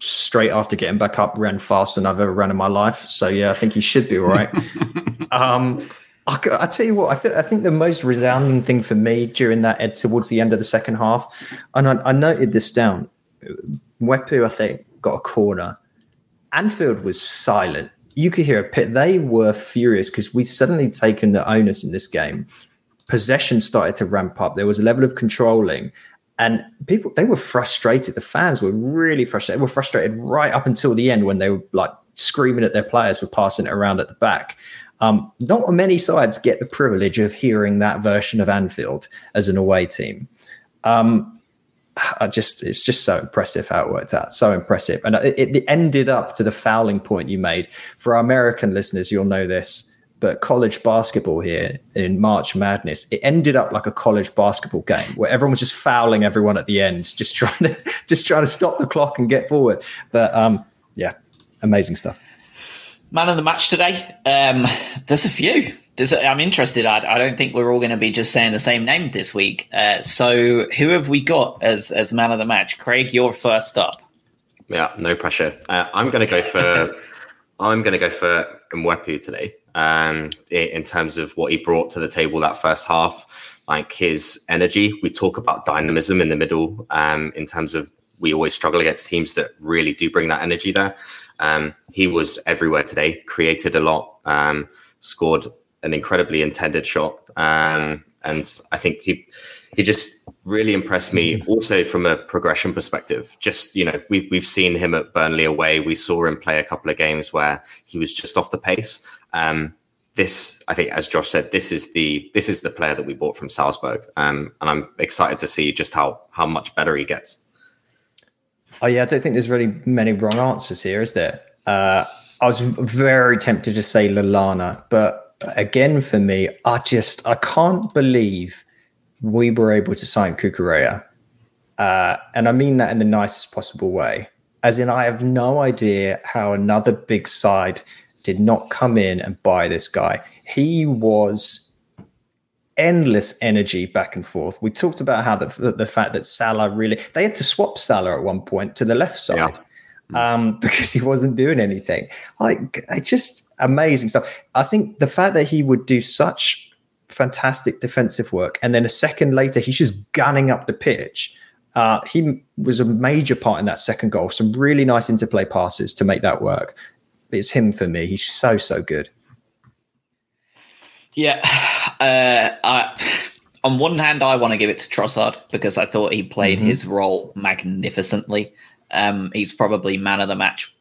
straight after getting back up ran faster than I've ever run in my life. So yeah, I think he should be all right. um, I, I, tell you what, I, th- I, think the most resounding thing for me during that ed towards the end of the second half, and I, I noted this down. Mwepu, I think, got a corner. Anfield was silent. You could hear a pit. They were furious because we'd suddenly taken the onus in this game. Possession started to ramp up. There was a level of controlling, and people they were frustrated the fans were really frustrated they were frustrated right up until the end when they were like screaming at their players for passing it around at the back um, not many sides get the privilege of hearing that version of anfield as an away team um, I just it's just so impressive how it worked out. So impressive, and it, it ended up to the fouling point you made. For our American listeners, you'll know this but college basketball here in March Madness, it ended up like a college basketball game where everyone was just fouling everyone at the end, just trying to just trying to stop the clock and get forward. But um, yeah, amazing stuff. Man of the match today. Um, there's a few. There's a, I'm interested. I, I don't think we're all going to be just saying the same name this week. Uh, so who have we got as as man of the match? Craig, you're first up. Yeah, no pressure. Uh, I'm going to go for I'm going to go for Mwepu today um, in terms of what he brought to the table that first half. like his energy. We talk about dynamism in the middle um, in terms of we always struggle against teams that really do bring that energy there. Um, he was everywhere today, created a lot, um, scored an incredibly intended shot, um, and I think he he just really impressed me. Also from a progression perspective, just you know we've we've seen him at Burnley away. We saw him play a couple of games where he was just off the pace. Um, this, I think, as Josh said, this is the this is the player that we bought from Salzburg, um, and I'm excited to see just how how much better he gets. Oh yeah, I don't think there's really many wrong answers here, is there? Uh, I was very tempted to say Lallana, but again, for me, I just I can't believe we were able to sign Cucurella, uh, and I mean that in the nicest possible way. As in, I have no idea how another big side did not come in and buy this guy. He was endless energy back and forth. We talked about how the, the fact that Salah really they had to swap Salah at one point to the left side yeah. um, because he wasn't doing anything. Like just amazing stuff. I think the fact that he would do such fantastic defensive work and then a second later he's just gunning up the pitch. Uh, he was a major part in that second goal. Some really nice interplay passes to make that work. It's him for me. He's so so good. Yeah, uh, I, on one hand, I want to give it to Trossard because I thought he played mm-hmm. his role magnificently. Um, he's probably man of the match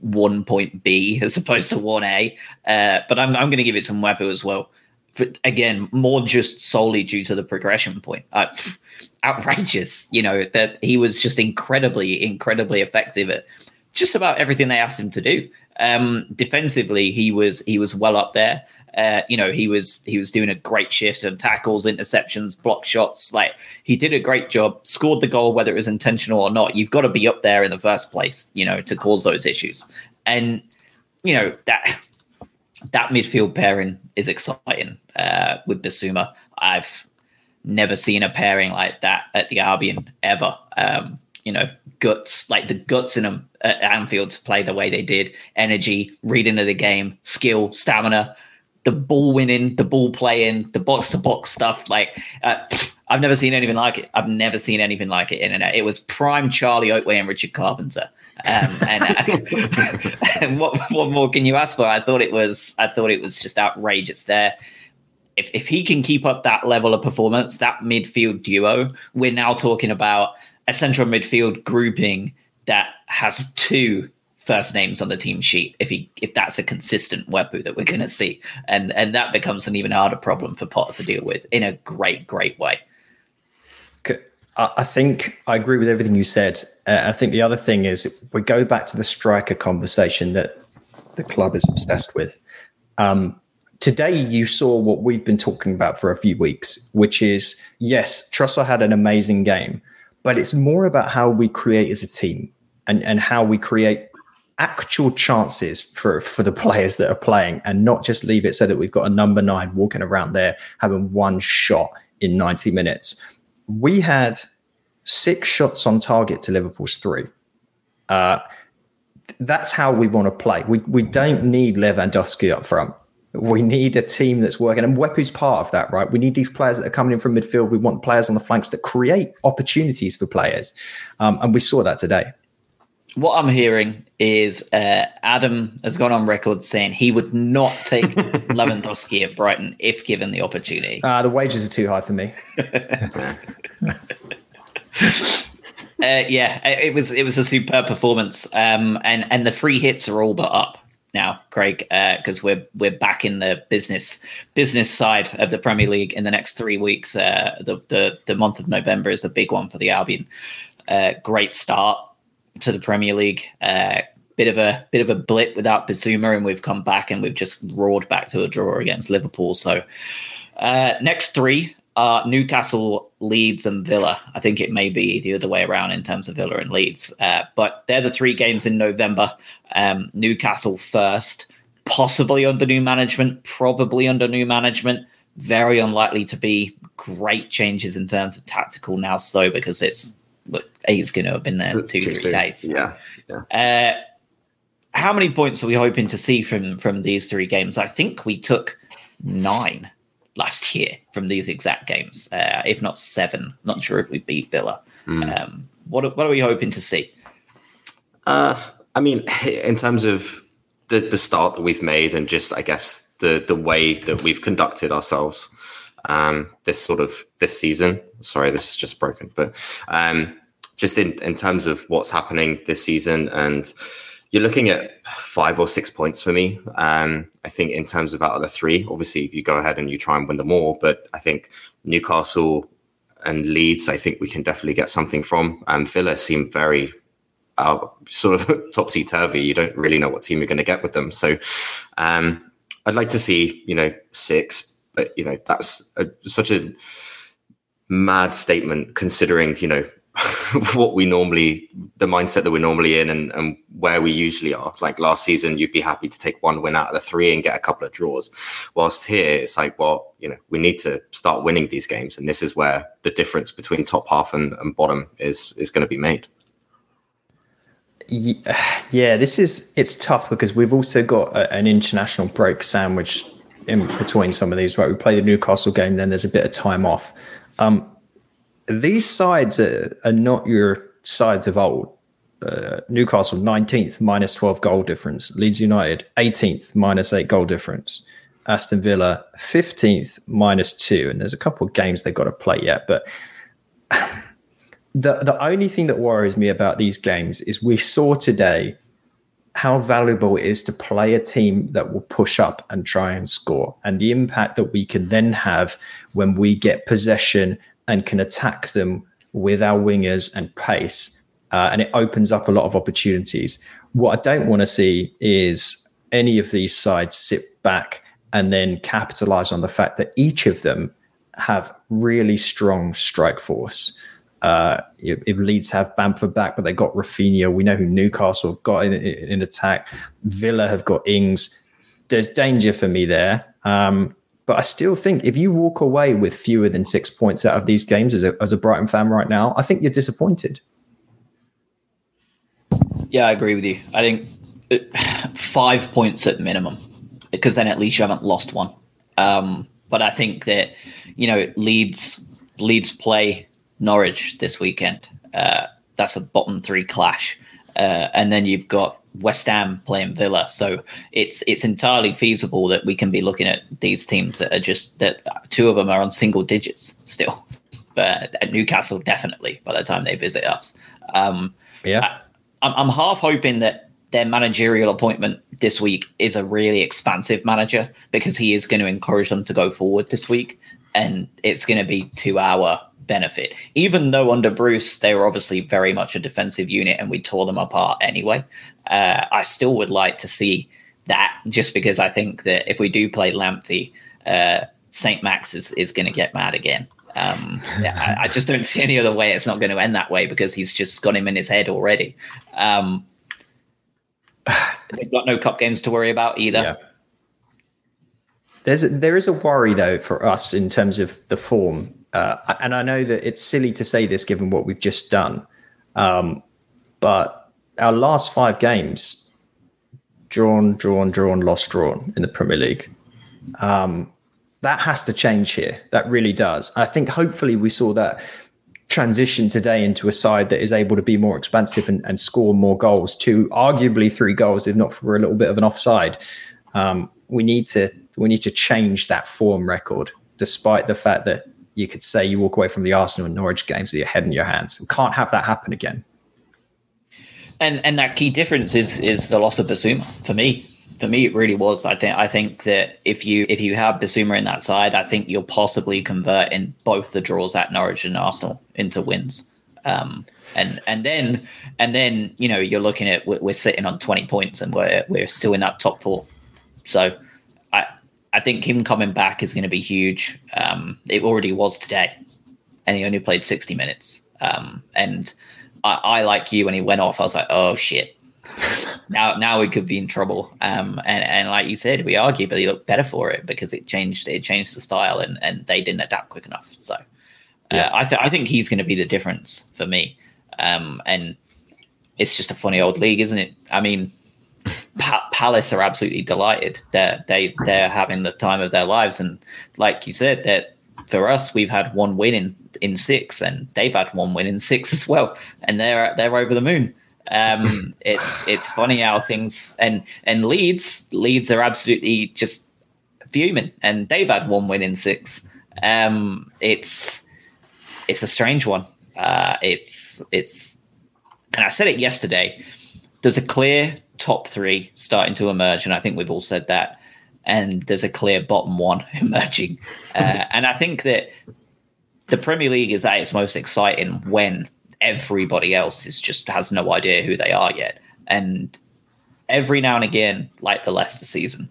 one point B as opposed to one A. Uh, but I'm, I'm going to give it to Mwepu as well. For, again, more just solely due to the progression point. Uh, outrageous, you know, that he was just incredibly, incredibly effective at just about everything they asked him to do. Um, defensively, he was he was well up there. Uh, you know, he was he was doing a great shift of tackles, interceptions, block shots. Like he did a great job, scored the goal, whether it was intentional or not. You've got to be up there in the first place, you know, to cause those issues. And you know that that midfield pairing is exciting uh, with Bissouma. I've never seen a pairing like that at the Albion ever. Um, you know, guts, like the guts in them at Anfield to play the way they did, energy, reading of the game, skill, stamina the ball winning, the ball playing, the box to box stuff. Like uh, I've never seen anything like it. I've never seen anything like it. Internet. It was prime Charlie Oatway and Richard Carpenter. Um, and, uh, and what what more can you ask for? I thought it was I thought it was just outrageous there. If if he can keep up that level of performance, that midfield duo, we're now talking about a central midfield grouping that has two first names on the team sheet if he if that's a consistent Mwepu that we're going to see, and and that becomes an even harder problem for Potter to deal with in a great great way. I think I agree with everything you said. Uh, I think the other thing is we go back to the striker conversation that the club is obsessed with. Um, today, you saw what we've been talking about for a few weeks, which is yes, Trossard had an amazing game, but it's more about how we create as a team and, and how we create actual chances for for the players that are playing and not just leave it so that we've got a number nine walking around there having one shot in 90 minutes we had six shots on target to liverpool's three. Uh, that's how we want to play. We we don't need lewandowski up front. We need a team that's working, and Mwepu's part of that, right? We need these players that are coming in from midfield. We want players on the flanks that create opportunities for players, um, and we saw that today what I'm hearing is uh, Adam has gone on record saying he would not take Lewandowski at Brighton if given the opportunity. Uh, the wages are too high for me. uh, yeah, it was it was a superb performance, um, and and the free hits are all but up now, Craig, because uh, we're we're back in the business business side of the Premier League in the next three weeks. Uh, the the the month of November is a big one for the Albion. Uh, great start to the Premier League. Uh, bit of a bit of a blip without Bissouma, and we've come back and we've just roared back to a draw against Liverpool. So uh, next three are Newcastle, Leeds, and Villa. I think it may be the other way around in terms of Villa and Leeds, uh, but they're the three games in November. Um, Newcastle first, possibly under new management, probably under new management. Very unlikely to be great changes in terms of tactical now, slow because it's but he's going to have been there two, three soon. days. Yeah. yeah. Uh, how many points are we hoping to see from from these three games? I think we took nine last year from these exact games, uh, if not seven. Not sure if we beat Villa. Mm. Um, what what are we hoping to see? Uh, I mean, in terms of the the start that we've made, and just I guess the the way that we've conducted ourselves um, this sort of this season. Sorry, this is just broken, but um, just in in terms of what's happening this season and you're looking at five or six points for me. Um, I think in terms of out of the three, obviously if you go ahead and you try and win them all, but I think Newcastle and Leeds, I think we can definitely get something from. And Villa seem very uh, sort of topsy turvy. You don't really know what team you're going to get with them. So um, I'd like to see, you know, six, but you know that's a, such a mad statement considering you know what we normally the mindset that we're normally in and, and where we usually are. Like last season you'd be happy to take one win out of the three and get a couple of draws. Whilst here it's like well you know we need to start winning these games. And this is where the difference between top half and, and bottom is is going to be made. Yeah this is it's tough because we've also got a, an international break sandwich in between some of these right we play the newcastle game then there's a bit of time off um, these sides are, are not your sides of old. Uh, Newcastle 19th minus 12 goal difference. Leeds United 18th minus 8 goal difference. Aston Villa 15th minus 2 and there's a couple of games they've got to play yet but the the only thing that worries me about these games is we saw today how valuable it is to play a team that will push up and try and score and the impact that we can then have when we get possession and can attack them with our wingers and pace. Uh, and it opens up a lot of opportunities. What I don't want to see is any of these sides sit back and then capitalize on the fact that each of them have really strong strike force. Uh, if Leeds have Bamford back, but they got Raphinha. We know who Newcastle got in, in attack. Villa have got Ings. There's danger for me there. Um, but I still think if you walk away with fewer than six points out of these games as a, as a Brighton fan right now, I think you're disappointed. Yeah, I agree with you. I think five points at minimum, because then at least you haven't lost one. Um, but I think that you know Leeds Leeds play Norwich this weekend. Uh, that's a bottom three clash, uh, and then you've got West Ham playing Villa. So it's it's entirely feasible that we can be looking at these teams that are just that two of them are on single digits still. But at Newcastle, definitely by the time they visit us. Um, yeah, I, I'm half hoping that their managerial appointment this week is a really expansive manager because he is going to encourage them to go forward this week, and it's going to be two our benefit. Even though under Bruce they were obviously very much a defensive unit and we tore them apart anyway, uh, I still would like to see that just because I think that if we do play Lamptey, uh, St. Max is, is going to get mad again. Um, I, I, just don't see any other way it's not going to end that way because he's just got him in his head already. Um, they've got no cup games to worry about either. Yeah. There's a, there is a worry though for us in terms of the form uh, and I know that it's silly to say this given what we've just done, um, but our last five games, drawn, drawn, drawn, lost, drawn in the Premier League. Um, that has to change here. That really does. I think hopefully we saw that transition today into a side that is able to be more expansive and, and score more goals. To arguably three goals, if not for a little bit of an offside. Um, we need to we need to change that form record, despite the fact that you could say you walk away from the Arsenal and Norwich games with your head in your hands. We can't have that happen again. And and that key difference is is the loss of Bissouma for me. For me, it really was. I think I think that if you if you have Bissouma in that side, I think you'll possibly convert in both the draws at Norwich and Arsenal into wins. Um, and and then and then you know you're looking at we're, we're sitting on 20 points and we're we're still in that top four. So I think him coming back is going to be huge. Um, it already was today, and he only played 60 minutes. Um, and I, I, like you, when he went off, I was like, oh shit. now, now we could be in trouble. Um, and, and like you said, we argue, but he looked better for it because it changed. It changed the style, and, and they didn't adapt quick enough. So, uh, yeah. I, th- I think he's going to be the difference for me. Um, and it's just a funny old league, isn't it? I mean, Palace are absolutely delighted. They're they they're having the time of their lives, and like you said, that for us, we've had one win in in six, and they've had one win in six as well, and they're they're over the moon. Um, it's it's funny how things and and Leeds Leeds are absolutely just fuming, and they've had one win in six. Um, it's it's a strange one. Uh, it's it's and I said it yesterday. There's a clear top three starting to emerge, and I think we've all said that. And there's a clear bottom one emerging, uh, and I think that the Premier League is at its most exciting when everybody else is just has no idea who they are yet. And every now and again, like the Leicester season,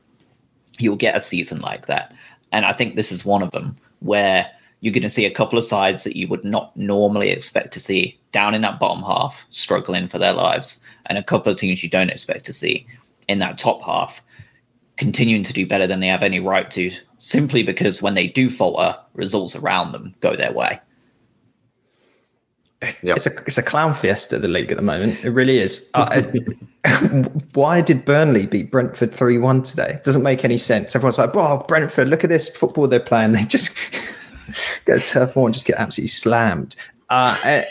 you'll get a season like that. And I think this is one of them where you're going to see a couple of sides that you would not normally expect to see down in that bottom half struggling for their lives, and a couple of teams you don't expect to see in that top half continuing to do better than they have any right to, simply because when they do falter, results around them go their way. Yep. It's a it's a clown fiesta the league at the moment. It really is. Uh, why did Burnley beat Brentford three one today? It doesn't make any sense. Everyone's like, "Oh, Brentford! Look at this football they're playing." They just go to Turf Moor and just get absolutely slammed. Uh, eh,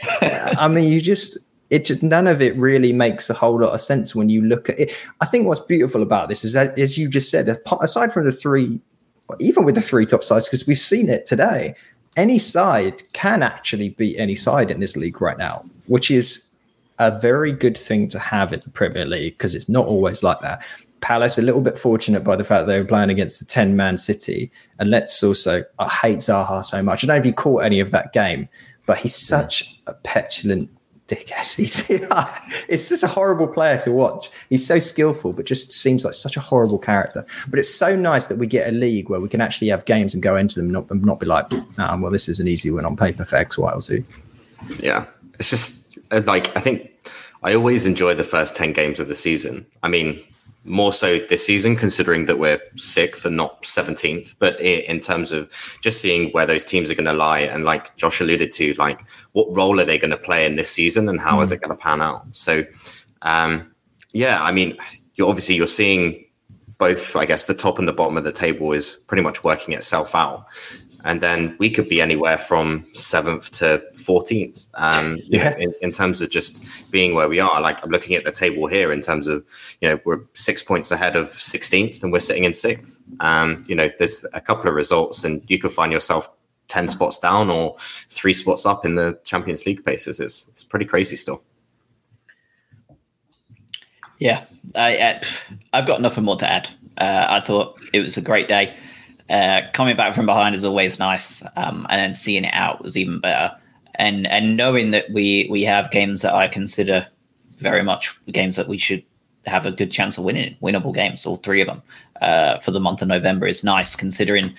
I mean, you just it just none of it really makes a whole lot of sense when you look at it. I think what's beautiful about this is that, as you just said, aside from the three, even with the three top sides, because we've seen it today, any side can actually beat any side in this league right now, which is a very good thing to have in the Premier League because it's not always like that. Palace a little bit fortunate by the fact they were playing against the 10 man City. And let's also, I hate Zaha so much. I don't know if you caught any of that game, but he's such a petulant dickhead. He's, it's just a horrible player to watch. He's so skillful, but just seems like such a horrible character. But it's so nice that we get a league where we can actually have games and go into them, not and not be like, well, this is an easy win on paper for X, Y, or Z. Yeah, it's just like I think I always enjoy the first ten games of the season. I mean, more so this season, considering that we're sixth and not 17th. But in terms of just seeing where those teams are going to lie, and like Josh alluded to, like what role are they going to play in this season and how mm. is it going to pan out? So, um, yeah, I mean, you're obviously you're seeing both, I guess, the top and the bottom of the table is pretty much working itself out and then we could be anywhere from seventh to 14th um, yeah. in, in, terms of just being where we are. Like i'm looking at the table here in terms of you know we're six points ahead of 16th and we're sitting in sixth. Um, you know there's a couple of results and you could find yourself 10 spots down or three spots up in the champions league places. it's, it's pretty crazy still. Yeah I, i've got nothing more to add. Uh, i thought it was a great day uh, coming back from behind is always nice, um, and then seeing it out was even better. And and knowing that we we have games that I consider very much games that we should have a good chance of winning, winnable games, all three of them uh, for the month of November is nice. Considering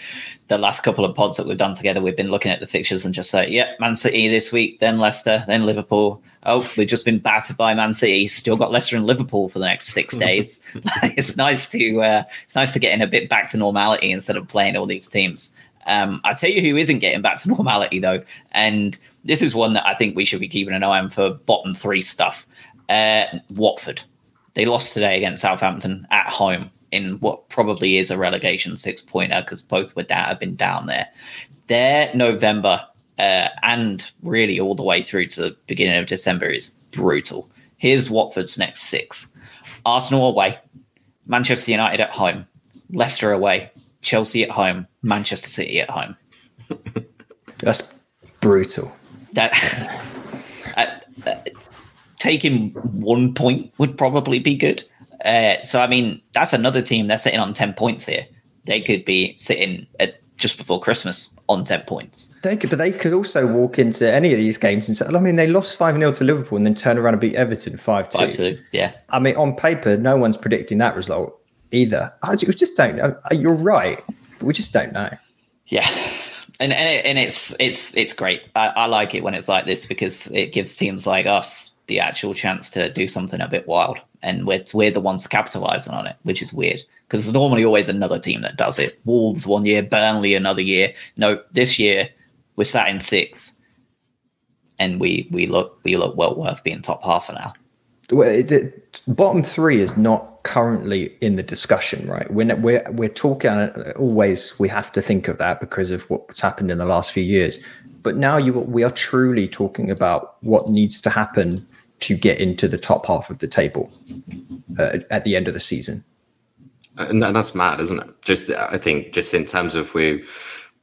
the last couple of pods that we've done together, we've been looking at the fixtures and just say, yeah, Man City this week, then Leicester, then Liverpool. Oh, we've just been battered by Man City. Still got Leicester and Liverpool for the next six days. it's nice to uh, it's nice to get in a bit back to normality instead of playing all these teams. Um, I tell you who isn't getting back to normality though, and this is one that I think we should be keeping an eye on for bottom three stuff. Uh, Watford. They lost today against Southampton at home in what probably is a relegation six pointer because both would have been down there. Their November uh, and really all the way through to the beginning of December is brutal. Here's Watford's next six Arsenal away, Manchester United at home, Leicester away, Chelsea at home, Manchester City at home. That's brutal. That. uh, uh, taking one point would probably be good. Uh, so, I mean, that's another team. They're sitting on 10 points here. They could be sitting at just before Christmas on 10 points. They could, but they could also walk into any of these games and say, I mean, they lost 5 0 to Liverpool and then turn around and beat Everton 5 2. yeah. I mean, on paper, no one's predicting that result either. I just don't know. Uh, you're right. But we just don't know. Yeah. And and, it, and it's it's it's great. I, I like it when it's like this because it gives teams like us the actual chance to do something a bit wild, and we're we're the ones capitalizing on it, which is weird because there's normally always another team that does it. Wolves one year, Burnley another year. No, this year we're sat in sixth, and we we look we look well worth being top half for now. well, the bottom three is not currently in the discussion, right? We're we're we're talking uh, always. We have to think of that because of what's happened in the last few years. But now you we are truly talking about what needs to happen to get into the top half of the table uh, at the end of the season. And that's mad, isn't it? Just I think just in terms of we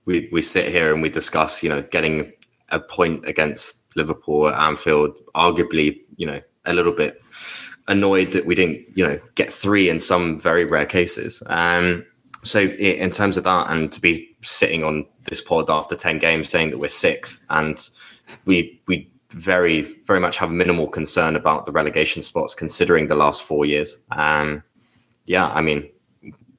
we we sit here and we discuss, you know, getting a point against Liverpool at Anfield, arguably, you know, a little bit annoyed that we didn't, you know, get three in some very rare cases. Um, so in terms of that, and to be sitting on this pod after ten games saying that we're sixth, and we we very very much have minimal concern about the relegation spots considering the last four years. Um, yeah, I mean,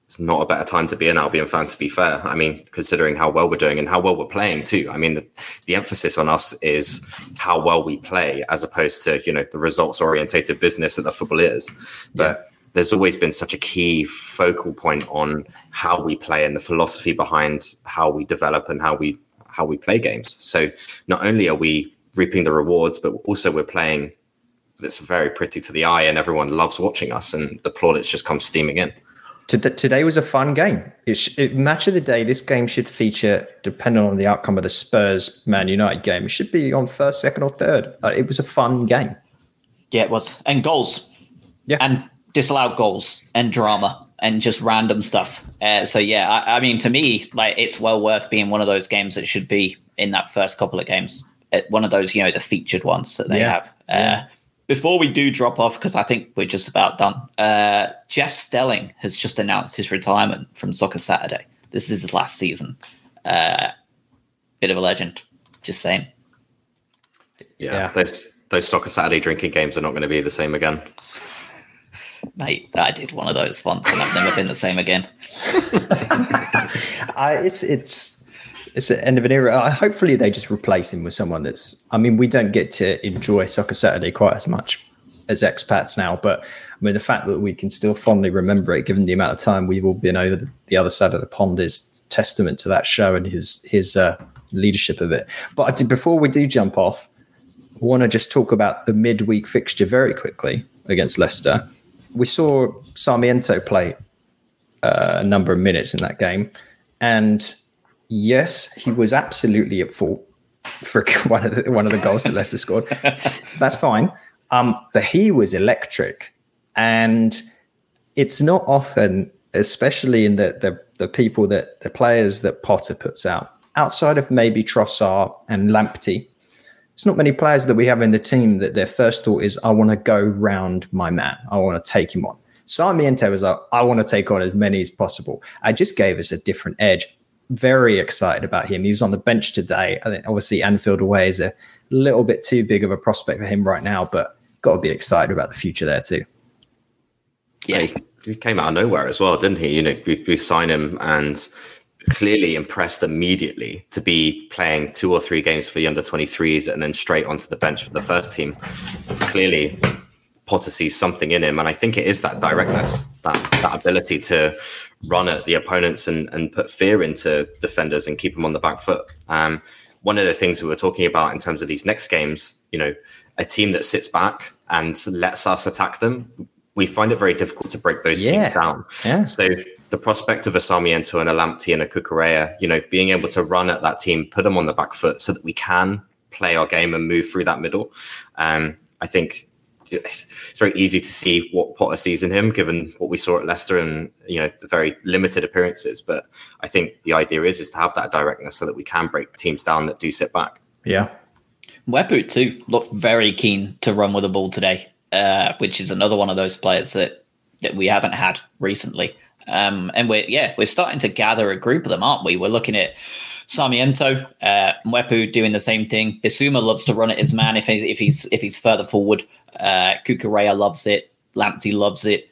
it's not a better time to be an Albion fan, to be fair. I mean, considering how well we're doing and how well we're playing too. I mean, the, the emphasis on us is how well we play as opposed to, you know, the results orientated business that the football is. But yeah. there's always been such a key focal point on how we play and the philosophy behind how we develop and how we how we play games. So not only are we reaping the rewards, but also we're playing that's very pretty to the eye and everyone loves watching us and the plaudits just come steaming in today was a fun game. It, it, match of the day. This game should feature, depending on the outcome of the Spurs Man United game, it should be on first, second, or third. Uh, it was a fun game. Yeah, it was, and goals. Yeah, and disallowed goals and drama and just random stuff. Uh, so yeah, I, I, mean, to me, like it's well worth being one of those games that should be in that first couple of games. Uh, one of those, you know, the featured ones that they yeah. have. Uh, before we do drop off, because I think we're just about done, uh, Jeff Stelling has just announced his retirement from Soccer Saturday. This is his last season. Uh, bit of a legend, just saying. Yeah, yeah, those those Soccer Saturday drinking games are not going to be the same again. Mate, I did one of those once, and I've never been the same again. I, it's it's it's the end of an era. Hopefully, they just replace him with someone that's. I mean, we don't get to enjoy Soccer Saturday quite as much as expats now, but I mean, the fact that we can still fondly remember it, given the amount of time we've all been over the, the other side of the pond, is testament to that show and his his uh, leadership of it. But before we do jump off, I want to just talk about the midweek fixture very quickly against Leicester. We saw Sarmiento play uh, a number of minutes in that game, and yes, he was absolutely at fault for one of the one of the goals that Leicester scored. That's fine. Um, but he was electric, and it's not often, especially in the the, the people that the players that Potter puts out, outside of maybe Trossard and Lamptey. It's not many players that we have in the team that their first thought is, I want to go round my man. I want to take him on. Sarmiento was like, I want to take on as many as possible. I just gave us a different edge very excited about him. He was on the bench today. I think obviously Anfield away is a little bit too big of a prospect for him right now, but got to be excited about the future there too. Yeah, he came out of nowhere as well, didn't he? You know, we, we signed him and clearly impressed immediately to be playing two or three games for the under 23s and then straight onto the bench for the first team. Clearly, Potter sees something in him, and I think it is that directness, that that ability to run at the opponents and, and put fear into defenders and keep them on the back foot. Um, one of the things that we're talking about in terms of these next games, you know, a team that sits back and lets us attack them, we find it very difficult to break those yeah. teams down. Yeah. So the prospect of a Sarmiento and a Lamptey and a Cucurella, you know, being able to run at that team, put them on the back foot so that we can play our game and move through that middle. Um, I think it's very easy to see what Potter sees in him, given what we saw at Leicester and you know the very limited appearances. But I think the idea is is to have that directness so that we can break teams down that do sit back. Yeah, Mwepu too looked very keen to run with the ball today, uh, which is another one of those players that that we haven't had recently. Um, and we're yeah we're starting to gather a group of them, aren't we? We're looking at. Sarmiento, uh, Mwepu doing the same thing. Bissouma loves to run at his man if, he's if he's if he's further forward. Uh, Cucurella loves it. Lamptey loves it.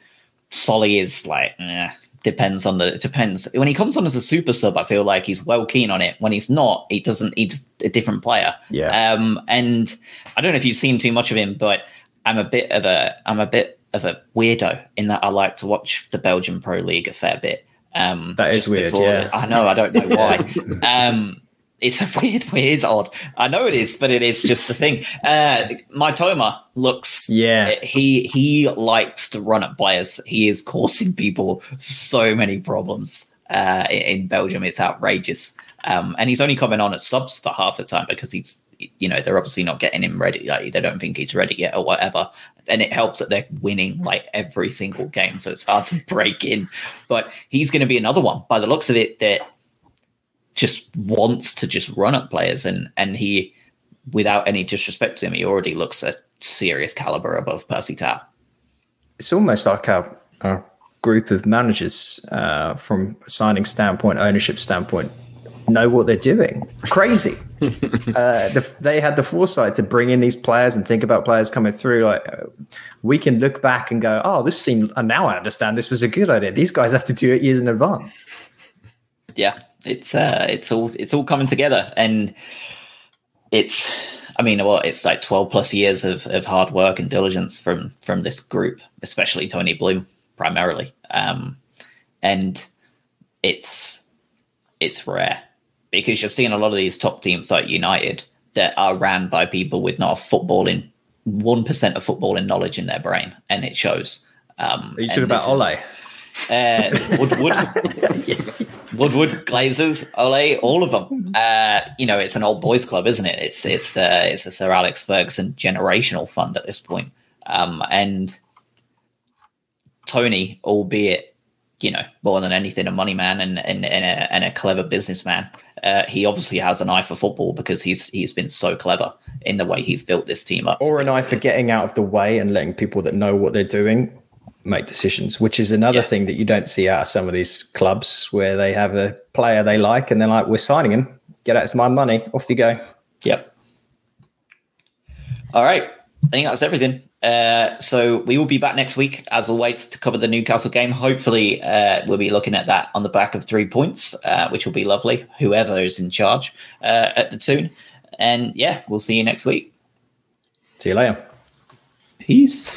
Solly is like, eh, depends on the, it depends. When he comes on as a super sub, I feel like he's well keen on it. When he's not, he doesn't, he's a different player. Yeah. Um, and I don't know if you've seen too much of him, but I'm a bit of a, I'm a bit of a weirdo in that I like to watch the Belgian Pro League a fair bit. Um, that is weird. Before, yeah. I know. I don't know why. um, it's a weird, weird, odd. I know it is, but it is just the thing. Uh, Mitoma looks. Yeah. He he likes to run at players. He is causing people so many problems uh, in Belgium. It's outrageous. Um, and he's only coming on at subs for half the time because he's, you know, they're obviously not getting him ready. Like they don't think he's ready yet or whatever. And it helps that they're winning like every single game, so it's hard to break in. But he's going to be another one by the looks of it that just wants to just run at players, and and he, without any disrespect to him, he already looks a serious caliber above Percy Tau. It's almost like a, a group of managers uh, from signing standpoint, ownership standpoint, know what they're doing. Crazy. uh, the, they had the foresight to bring in these players and think about players coming through. Like uh, we can look back and go, "Oh, this seemed." And now I understand this was a good idea. These guys have to do it years in advance. Yeah, it's uh, it's all it's all coming together, and it's. I mean, what well, it's like twelve plus years of, of hard work and diligence from from this group, especially Tony Bloom primarily, um, and it's it's rare because you're seeing a lot of these top teams like United that are ran by people with not a footballing one percent of footballing knowledge in their brain, and it shows. Um, Are you talking about Ole? Uh, Woodwood, Woodwood, Glazers, Ole, all of them. Uh, you know, it's an old boys club, isn't it? It's it's the it's a Sir Alex Ferguson generational fund at this point. Um, and Tony, albeit you know, more than anything, a money man and and, and, a, and a clever businessman. Uh, he obviously has an eye for football because he's he's been so clever in the way he's built this team up. Or an eye for getting out of the way and letting people that know what they're doing make decisions, which is another yeah. thing that you don't see out of some of these clubs where they have a player they like and they're like, "We're signing him. Get out, it's my money. Off you go." Yep. All right, I think that's everything. Uh, so we will be back next week, as always, to cover the Newcastle game. Hopefully, uh, we'll be looking at that on the back of three points, uh, which will be lovely. Whoever is in charge uh, at the Toon, and yeah, we'll see you next week. See you later. Peace.